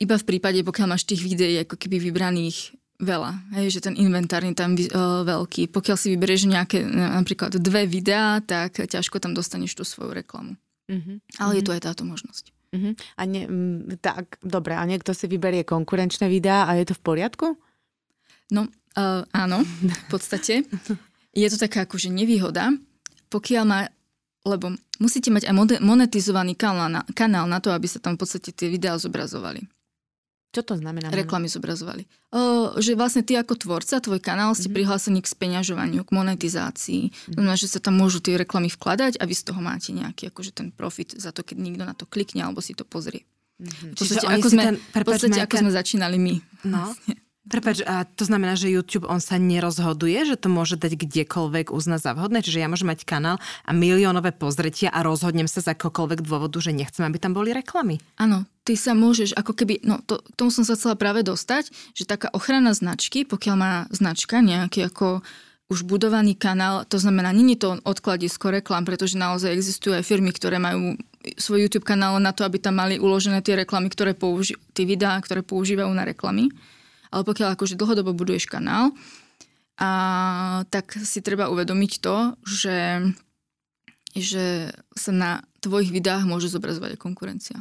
iba v prípade, pokiaľ máš tých videí ako keby vybraných veľa, hej, že ten inventár je tam uh, veľký. Pokiaľ si vyberieš nejaké napríklad dve videá, tak ťažko tam dostaneš tú svoju reklamu. Uh-huh. Ale uh-huh. je tu aj táto možnosť. Uh-huh. A ne, tak, dobre, a niekto si vyberie konkurenčné videá a je to v poriadku? No, uh, áno, v podstate. Je to taká akože nevýhoda, pokiaľ má lebo musíte mať aj monetizovaný kanál na, kanál na to, aby sa tam v podstate tie videá zobrazovali. Čo to znamená? Reklamy zobrazovali. O, že vlastne ty ako tvorca, tvoj kanál ste mm-hmm. prihlásení k speňažovaniu, k monetizácii. Mm-hmm. Znamená, že sa tam môžu tie reklamy vkladať a vy z toho máte nejaký akože ten profit za to, keď niekto na to klikne alebo si to pozrie. Mm-hmm. V podstate, ako, sme, ten, v podstate ako sme začínali my. No. Vlastne. Prepač, a to znamená, že YouTube on sa nerozhoduje, že to môže dať kdekoľvek uzna za vhodné? Čiže ja môžem mať kanál a miliónové pozretia a rozhodnem sa z akokoľvek dôvodu, že nechcem, aby tam boli reklamy. Áno, ty sa môžeš ako keby, no to, k tomu som sa chcela práve dostať, že taká ochrana značky, pokiaľ má značka nejaký ako už budovaný kanál, to znamená, je to odkladisko reklám, pretože naozaj existujú aj firmy, ktoré majú svoj YouTube kanál na to, aby tam mali uložené tie reklamy, ktoré použi- tie videá, ktoré používajú na reklamy ale pokiaľ akože dlhodobo buduješ kanál, a tak si treba uvedomiť to, že, že sa na tvojich videách môže zobrazovať aj konkurencia.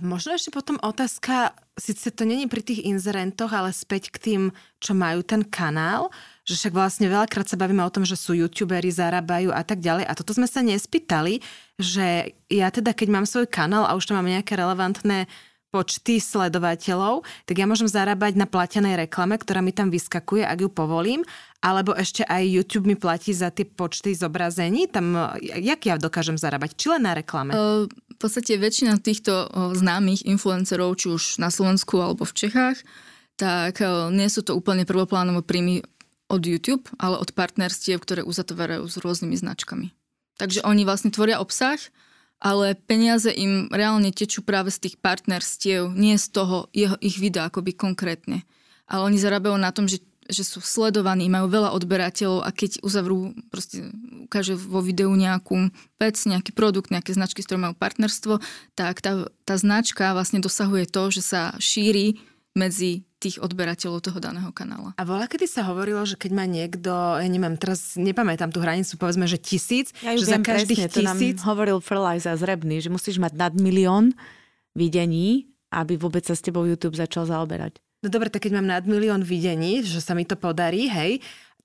Možno ešte potom otázka, síce to není pri tých inzerentoch, ale späť k tým, čo majú ten kanál, že však vlastne veľakrát sa bavíme o tom, že sú youtuberi, zarábajú a tak ďalej. A toto sme sa nespýtali, že ja teda, keď mám svoj kanál a už tam mám nejaké relevantné počty sledovateľov, tak ja môžem zarábať na platenej reklame, ktorá mi tam vyskakuje, ak ju povolím, alebo ešte aj YouTube mi platí za tie počty zobrazení. Tam, jak ja dokážem zarábať? Či len na reklame? v podstate väčšina týchto známych influencerov, či už na Slovensku alebo v Čechách, tak nie sú to úplne prvoplánové príjmy od YouTube, ale od partnerstiev, ktoré uzatvárajú s rôznymi značkami. Takže oni vlastne tvoria obsah, ale peniaze im reálne tečú práve z tých partnerstiev, nie z toho jeho, ich videa akoby konkrétne. Ale oni zarábajú na tom, že, že sú sledovaní, majú veľa odberateľov a keď uzavrú, proste ukáže vo videu nejakú vec, nejaký produkt, nejaké značky, s ktorými majú partnerstvo, tak tá, tá značka vlastne dosahuje to, že sa šíri medzi tých odberateľov toho daného kanála. A voľa, kedy sa hovorilo, že keď má niekto, ja neviem, teraz nepamätám tú hranicu, povedzme, že tisíc, ja že za každých presne, tisíc... To nám hovoril Ferlajza z Rebny, že musíš mať nad milión videní, aby vôbec sa s tebou YouTube začal zaoberať. No dobre, tak keď mám nad milión videní, že sa mi to podarí, hej,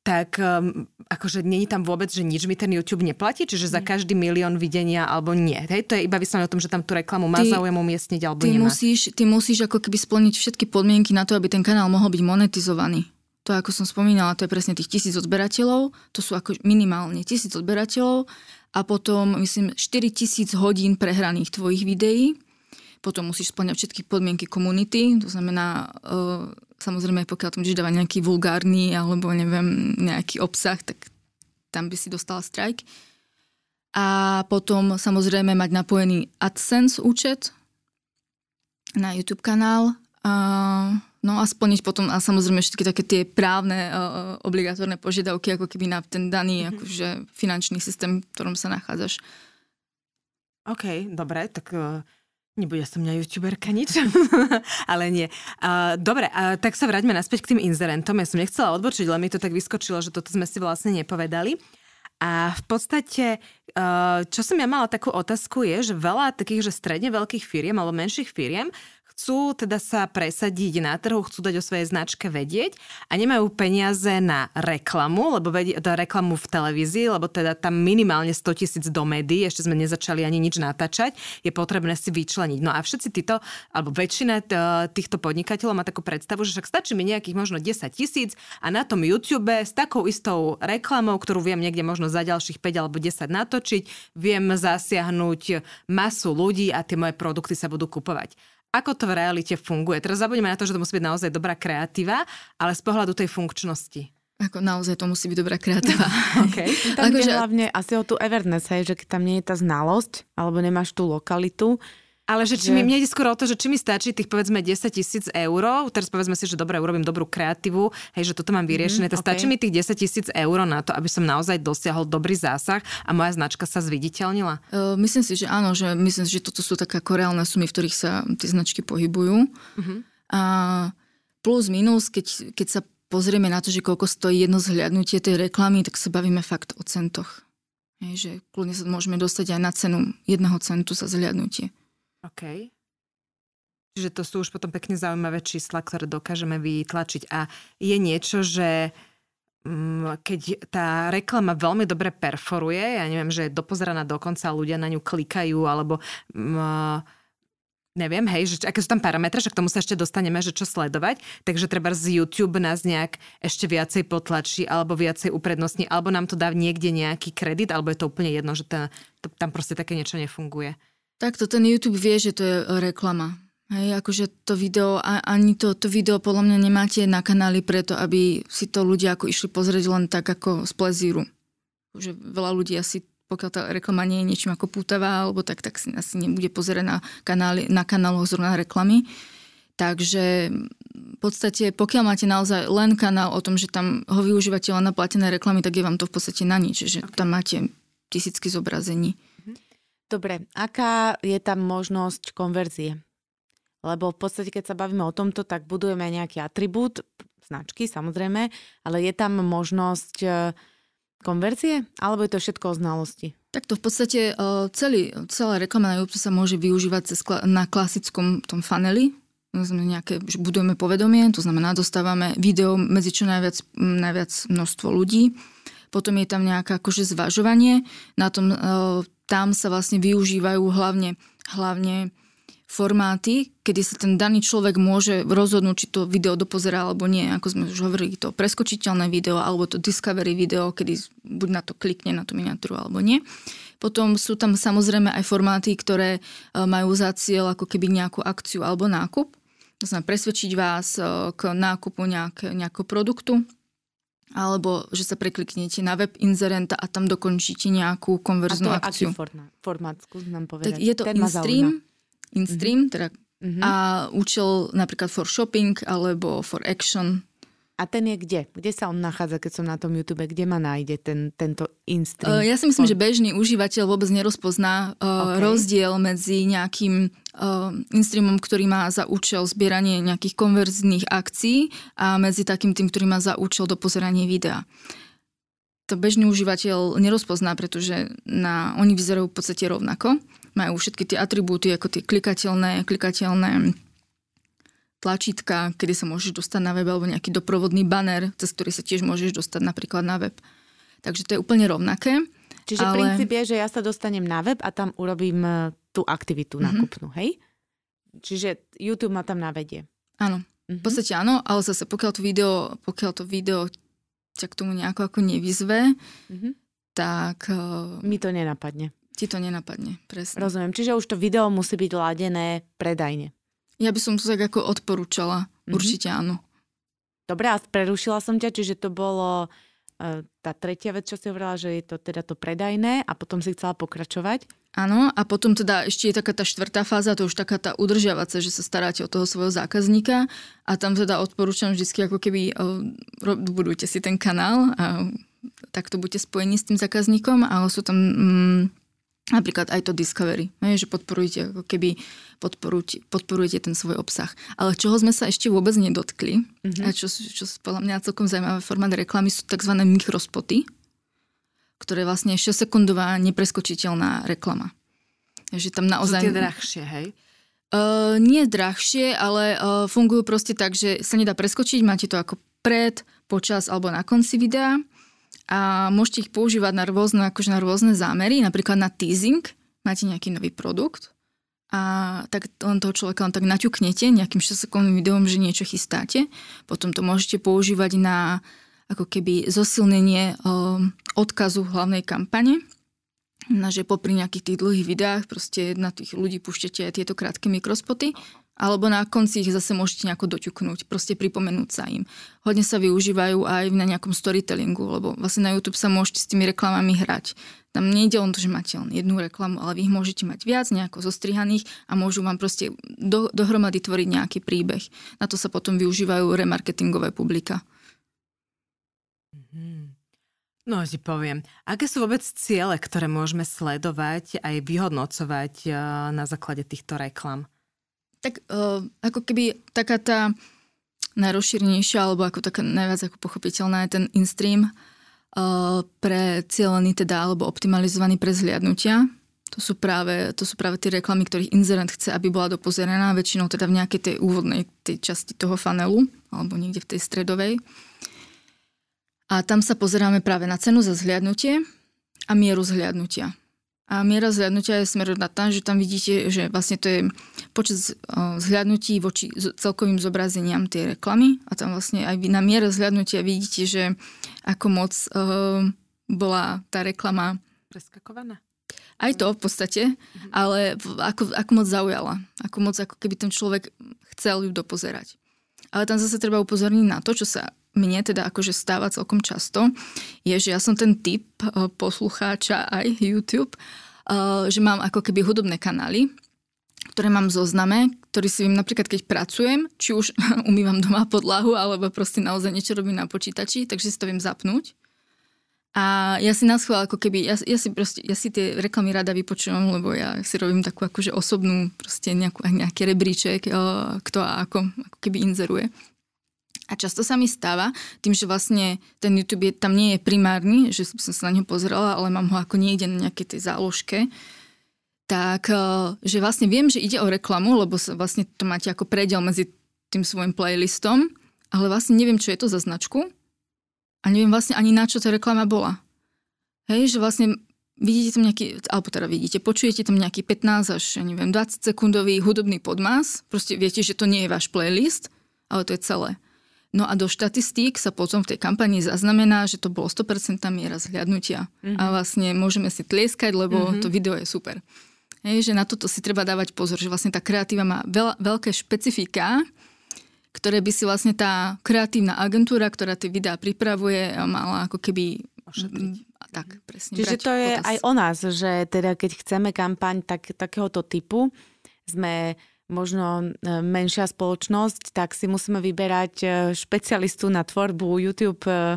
tak um, akože není tam vôbec, že nič mi ten YouTube neplatí, čiže za každý milión videnia alebo nie. Hej? To je iba vyslovene o tom, že tam tú reklamu má ty, záujem umiestniť alebo ty nemá. Musíš, ty musíš ako keby splniť všetky podmienky na to, aby ten kanál mohol byť monetizovaný. To, ako som spomínala, to je presne tých tisíc odberateľov, to sú ako minimálne tisíc odberateľov a potom, myslím, 4 tisíc hodín prehraných tvojich videí. potom musíš splňať všetky podmienky komunity, to znamená, uh, samozrejme, pokiaľ tam budeš dávať nejaký vulgárny alebo neviem, nejaký obsah, tak tam by si dostala strike. A potom samozrejme mať napojený AdSense účet na YouTube kanál. A, no a splniť potom a samozrejme všetky také tie právne uh, obligatórne požiadavky, ako keby na ten daný mm-hmm. akože, finančný systém, v ktorom sa nachádzaš. OK, dobre, tak uh, nebude som mňa youtuberka nič, ale nie. Uh, dobre, uh, tak sa vráťme naspäť k tým inzerentom. Ja som nechcela odbočiť, len mi to tak vyskočilo, že toto sme si vlastne nepovedali. A v podstate, čo som ja mala takú otázku je, že veľa takých, že stredne veľkých firiem alebo menších firiem chcú teda sa presadiť na trhu, chcú dať o svojej značke vedieť a nemajú peniaze na reklamu, lebo vedie, do reklamu v televízii, lebo teda tam minimálne 100 tisíc do médií, ešte sme nezačali ani nič natáčať, je potrebné si vyčleniť. No a všetci títo, alebo väčšina týchto podnikateľov má takú predstavu, že však stačí mi nejakých možno 10 tisíc a na tom YouTube s takou istou reklamou, ktorú viem niekde možno za ďalších 5 alebo 10 natočiť, viem zasiahnuť masu ľudí a tie moje produkty sa budú kupovať ako to v realite funguje. Teraz zabudeme na to, že to musí byť naozaj dobrá kreatíva, ale z pohľadu tej funkčnosti. Ako naozaj to musí byť dobrá kreatíva. okay. Tam je hlavne asi o tú Everness, hej, že keď tam nie je tá znalosť, alebo nemáš tú lokalitu, ale že či mi, mne ide skôr o to, že či mi stačí tých povedzme 10 tisíc eur, teraz povedzme si, že dobre, urobím dobrú kreatívu, hej, že toto mám vyriešené, mm, okay. stačí mi tých 10 tisíc eur na to, aby som naozaj dosiahol dobrý zásah a moja značka sa zviditeľnila? Uh, myslím si, že áno, že myslím si, že toto sú také ako reálne sumy, v ktorých sa tie značky pohybujú. Uh-huh. A plus, minus, keď, keď sa pozrieme na to, že koľko stojí jedno zhľadnutie tej reklamy, tak sa bavíme fakt o centoch. Hej, že kľudne sa môžeme dostať aj na cenu jedného centu za zhľadnutie. OK. Čiže to sú už potom pekne zaujímavé čísla, ktoré dokážeme vytlačiť. A je niečo, že mm, keď tá reklama veľmi dobre perforuje, ja neviem, že je dopozeraná dokonca, ľudia na ňu klikajú, alebo mm, neviem, hej, že aké sú tam parametre, že k tomu sa ešte dostaneme, že čo sledovať, takže treba z YouTube nás nejak ešte viacej potlačí, alebo viacej uprednostní, alebo nám to dá niekde nejaký kredit, alebo je to úplne jedno, že tá, to, tam proste také niečo nefunguje. Takto ten YouTube vie, že to je reklama. Hej, akože to video, ani to, to video podľa mňa nemáte na kanáli preto, aby si to ľudia ako išli pozrieť len tak ako z plezíru. Že veľa ľudí asi, pokiaľ tá reklama nie je niečím ako pútavá, alebo tak, tak si asi nebude pozerať na, kanály, na kanáloch zrovna reklamy. Takže v podstate, pokiaľ máte naozaj len kanál o tom, že tam ho využívate len na platené reklamy, tak je vám to v podstate na nič, že okay. tam máte tisícky zobrazení. Dobre, aká je tam možnosť konverzie? Lebo v podstate, keď sa bavíme o tomto, tak budujeme nejaký atribút, značky samozrejme, ale je tam možnosť e, konverzie? Alebo je to všetko o znalosti? Tak to v podstate e, celý, celá reklama na YouTube sa môže využívať cez, na klasickom tom funneli, nejaké, že budujeme povedomie, to znamená, dostávame video medzi čo najviac, najviac množstvo ľudí. Potom je tam nejaké akože zvažovanie. Na tom e, tam sa vlastne využívajú hlavne, hlavne formáty, kedy sa ten daný človek môže rozhodnúť, či to video dopozerá alebo nie. Ako sme už hovorili, to preskočiteľné video alebo to discovery video, kedy buď na to klikne, na tú miniatúru alebo nie. Potom sú tam samozrejme aj formáty, ktoré e, majú za cieľ ako keby nejakú akciu alebo nákup. To znamená presvedčiť vás e, k nákupu nejak, nejakého produktu alebo že sa prekliknete na web inzerenta a tam dokončíte nejakú konverznú a to akciu. A formát? formát? Skús nám povedať. Tak je to in-stream, in-stream, mm-hmm. teda mm-hmm. a účel napríklad for shopping alebo for action a ten je kde? Kde sa on nachádza, keď som na tom YouTube? Kde ma nájde ten, tento InStream? Ja si myslím, že bežný užívateľ vôbec nerozpozná okay. rozdiel medzi nejakým InStreamom, ktorý má za účel zbieranie nejakých konverzných akcií a medzi takým tým, ktorý má za účel dopozeranie videa. To bežný užívateľ nerozpozná, pretože na, oni vyzerajú v podstate rovnako. Majú všetky tie atribúty, ako tie klikateľné, klikateľné tlačítka, kedy sa môžeš dostať na web, alebo nejaký doprovodný banner, cez ktorý sa tiež môžeš dostať napríklad na web. Takže to je úplne rovnaké. Čiže ale... princíp je, že ja sa dostanem na web a tam urobím e, tú aktivitu mm-hmm. nákupnú, hej? Čiže YouTube ma tam navedie. Áno, mm-hmm. v podstate áno, ale zase pokiaľ to video, pokiaľ to video ťa k tomu nejako ako nevyzve, mm-hmm. tak... Uh... Mi to nenapadne. ti to nenapadne, presne. Rozumiem, čiže už to video musí byť ladené predajne. Ja by som to tak ako odporúčala. Mm-hmm. Určite áno. Dobre, a prerušila som ťa, čiže to bolo uh, tá tretia vec, čo si hovorila, že je to teda to predajné a potom si chcela pokračovať. Áno, a potom teda ešte je taká tá štvrtá fáza, to už taká tá udržiavacia, že sa staráte o toho svojho zákazníka a tam teda odporúčam vždy ako keby uh, budujte si ten kanál a takto buďte spojení s tým zákazníkom, ale sú tam um, napríklad aj to Discovery, že podporujete, ako keby podporujete, podporujete ten svoj obsah. Ale čoho sme sa ešte vôbec nedotkli, mm-hmm. a čo, čo podľa mňa celkom zaujímavé formát reklamy sú tzv. mikrospoty ktoré vlastne 6-sekundová nepreskočiteľná reklama. Takže tam naozaj... Sú tie drahšie, hej? Uh, nie drahšie, ale uh, fungujú proste tak, že sa nedá preskočiť, máte to ako pred, počas alebo na konci videa a môžete ich používať na rôzne, akože na rôzne zámery, napríklad na teasing, máte nejaký nový produkt a tak len toho človeka len tak naťuknete nejakým 6-sekundným videom, že niečo chystáte. Potom to môžete používať na ako keby zosilnenie um, odkazu hlavnej kampane, na že popri nejakých tých dlhých videách proste na tých ľudí púšťate aj tieto krátke mikrospoty, alebo na konci ich zase môžete nejako doťuknúť, proste pripomenúť sa im. Hodne sa využívajú aj na nejakom storytellingu, lebo vlastne na YouTube sa môžete s tými reklamami hrať. Tam nejde len to, že máte len jednu reklamu, ale vy ich môžete mať viac, nejako zostrihaných a môžu vám proste do, dohromady tvoriť nejaký príbeh. Na to sa potom využívajú remarketingové publika. No, ti poviem. Aké sú vôbec ciele, ktoré môžeme sledovať aj vyhodnocovať uh, na základe týchto reklam? Tak uh, ako keby taká tá najrozšírnejšia, alebo ako taká najviac ako pochopiteľná je ten in-stream uh, pre cieľený teda, alebo optimalizovaný pre zliadnutia. To sú, práve, to sú práve tie reklamy, ktorých inzerent chce, aby bola dopozeraná, väčšinou teda v nejakej tej úvodnej tej časti toho fanelu, alebo niekde v tej stredovej. A tam sa pozeráme práve na cenu za zhliadnutie a mieru zhliadnutia. A miera zhliadnutia je smerodnatá, že tam vidíte, že vlastne to je počet zhliadnutí voči celkovým zobrazeniam tej reklamy a tam vlastne aj na miere zhliadnutia vidíte, že ako moc bola tá reklama preskakovaná. Aj to v podstate, mhm. ale ako, ako moc zaujala. Ako moc, ako keby ten človek chcel ju dopozerať. Ale tam zase treba upozorniť na to, čo sa mne teda akože stáva celkom často, je, že ja som ten typ poslucháča aj YouTube, že mám ako keby hudobné kanály, ktoré mám zozname, ktorý si viem napríklad, keď pracujem, či už umývam doma podlahu, alebo proste naozaj niečo robím na počítači, takže si to viem zapnúť. A ja si nás ako keby, ja, ja, si proste, ja si tie reklamy rada vypočujem, lebo ja si robím takú akože osobnú, proste nejakú, nejaký rebríček, kto a ako, ako keby inzeruje. A často sa mi stáva, tým, že vlastne ten YouTube je, tam nie je primárny, že som sa na neho pozerala, ale mám ho ako niekde na nejakej tej záložke, tak eh, že vlastne viem, že ide o reklamu, lebo vlastne to máte ako predel medzi tým svojim playlistom, ale vlastne neviem, čo je to za značku a neviem vlastne ani na čo tá reklama bola. Hej, že vlastne vidíte tam nejaký, alebo teda vidíte, počujete tam nejaký 15 až, ja neviem, 20 sekundový hudobný podmas, proste viete, že to nie je váš playlist, ale to je celé. No a do štatistík sa potom v tej kampani zaznamená, že to bolo 100% miera zhľadnutia. Mm-hmm. A vlastne môžeme si tlieskať, lebo mm-hmm. to video je super. Hej, že na toto si treba dávať pozor, že vlastne tá kreatíva má veľ, veľké špecifika, ktoré by si vlastne tá kreatívna agentúra, ktorá tie videá pripravuje, mala ako keby ošetriť. Tak, presne. Čiže to je potaz. aj o nás, že teda keď chceme kampaň tak, takéhoto typu, sme možno e, menšia spoločnosť, tak si musíme vyberať e, špecialistu na tvorbu YouTube, e,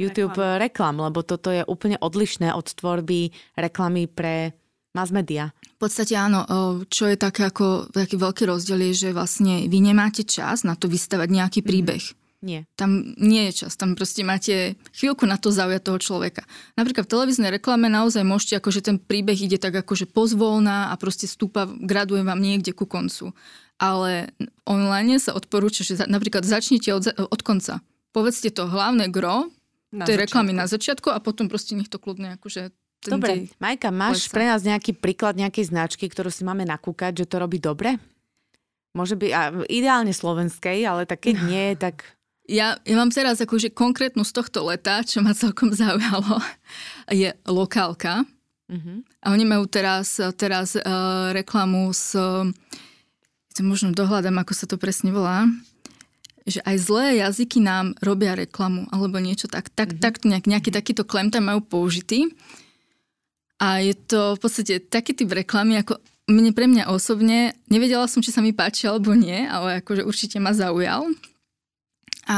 YouTube reklam. reklam, lebo toto je úplne odlišné od tvorby reklamy pre mass media. V podstate áno, čo je také ako taký veľký rozdiel je, že vlastne vy nemáte čas na to vystavať nejaký mhm. príbeh. Mm. Nie. Tam nie je čas, tam proste máte chvíľku na to zaujať toho človeka. Napríklad v televíznej reklame naozaj môžete, akože ten príbeh ide tak akože pozvolná a proste stúpa, graduje vám niekde ku koncu. Ale online sa odporúča, že napríklad začnite od, od konca. Povedzte to hlavné gro na tej začiatku. reklamy na začiatku a potom proste nech to kľudne akože Dobre, Majka, máš pre nás nejaký príklad nejakej značky, ktorú si máme nakúkať, že to robí dobre? Môže byť a ideálne slovenskej, ale tak keď nie, tak ja, ja mám teraz akože konkrétnu z tohto leta, čo ma celkom zaujalo, je lokálka. Uh-huh. A oni majú teraz, teraz uh, reklamu s... To možno dohľadám, ako sa to presne volá že aj zlé jazyky nám robia reklamu alebo niečo tak. tak, mm-hmm. tak nejak, nejaký takýto klem tam majú použitý. A je to v podstate taký typ reklamy, ako mne pre mňa osobne, nevedela som, či sa mi páči alebo nie, ale akože určite ma zaujal. A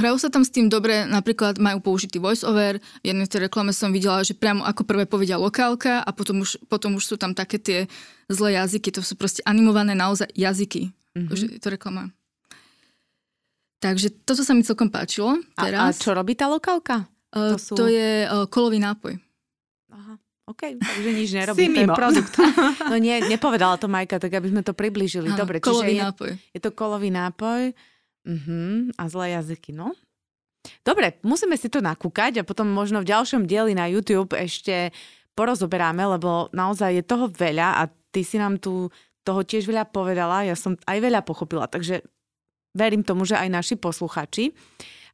hrajú sa tam s tým dobre, napríklad majú použitý voice-over, v jednej tej reklame som videla, že priamo ako prvé povedia lokálka a potom už, potom už sú tam také tie zlé jazyky, to sú proste animované naozaj jazyky. Mm-hmm. Akože to reklama. Takže toto sa mi celkom páčilo teraz. A, a čo robí tá lokálka? Uh, to, sú... to je uh, kolový nápoj. OK, takže nič nerobí, to je produkt. No nie, nepovedala to Majka, tak aby sme to priblížili. Áno, Dobre, kolový čiže nápoj. Je, je to kolový nápoj. Uh-huh. A zlé jazyky, no. Dobre, musíme si to nakúkať a potom možno v ďalšom dieli na YouTube ešte porozoberáme, lebo naozaj je toho veľa a ty si nám tu toho tiež veľa povedala, ja som aj veľa pochopila, takže verím tomu, že aj naši posluchači.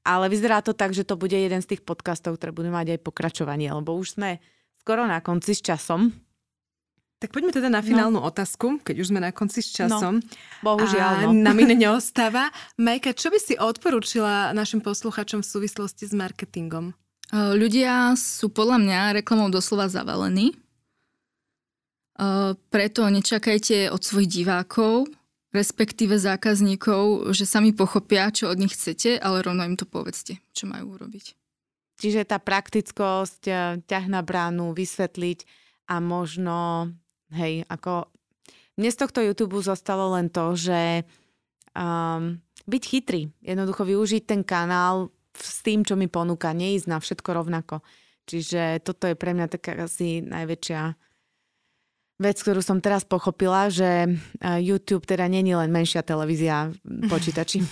Ale vyzerá to tak, že to bude jeden z tých podcastov, ktoré budú mať aj pokračovanie, lebo už sme skoro na konci s časom. Tak poďme teda na finálnu no. otázku, keď už sme na konci s časom. No, bohužiaľ. No. Na mine neostáva. Majka, čo by si odporúčila našim posluchačom v súvislosti s marketingom? Ľudia sú podľa mňa reklamou doslova zavalení. Preto nečakajte od svojich divákov, respektíve zákazníkov, že sami pochopia, čo od nich chcete, ale rovno im to povedzte, čo majú urobiť. Čiže tá praktickosť, ťah na bránu, vysvetliť a možno hej, ako mne z tohto YouTube zostalo len to, že um, byť chytrý, jednoducho využiť ten kanál s tým, čo mi ponúka, neísť na všetko rovnako. Čiže toto je pre mňa taká asi najväčšia vec, ktorú som teraz pochopila, že YouTube teda není len menšia televízia počítači.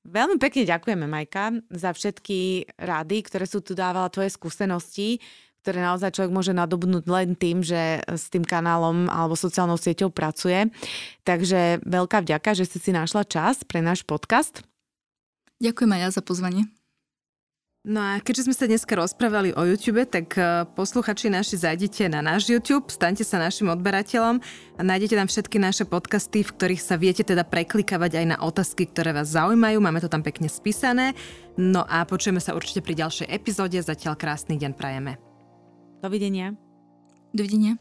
Veľmi pekne ďakujeme, Majka, za všetky rady, ktoré sú tu dávala, tvoje skúsenosti ktoré naozaj človek môže nadobnúť len tým, že s tým kanálom alebo sociálnou sieťou pracuje. Takže veľká vďaka, že si si našla čas pre náš podcast. Ďakujem aj ja za pozvanie. No a keďže sme sa dneska rozprávali o YouTube, tak e, posluchači naši zajdite na náš YouTube, staňte sa našim odberateľom a nájdete tam všetky naše podcasty, v ktorých sa viete teda preklikávať aj na otázky, ktoré vás zaujímajú. Máme to tam pekne spísané. No a počujeme sa určite pri ďalšej epizóde. Zatiaľ krásny deň prajeme. Dovidenia. Dovidenia.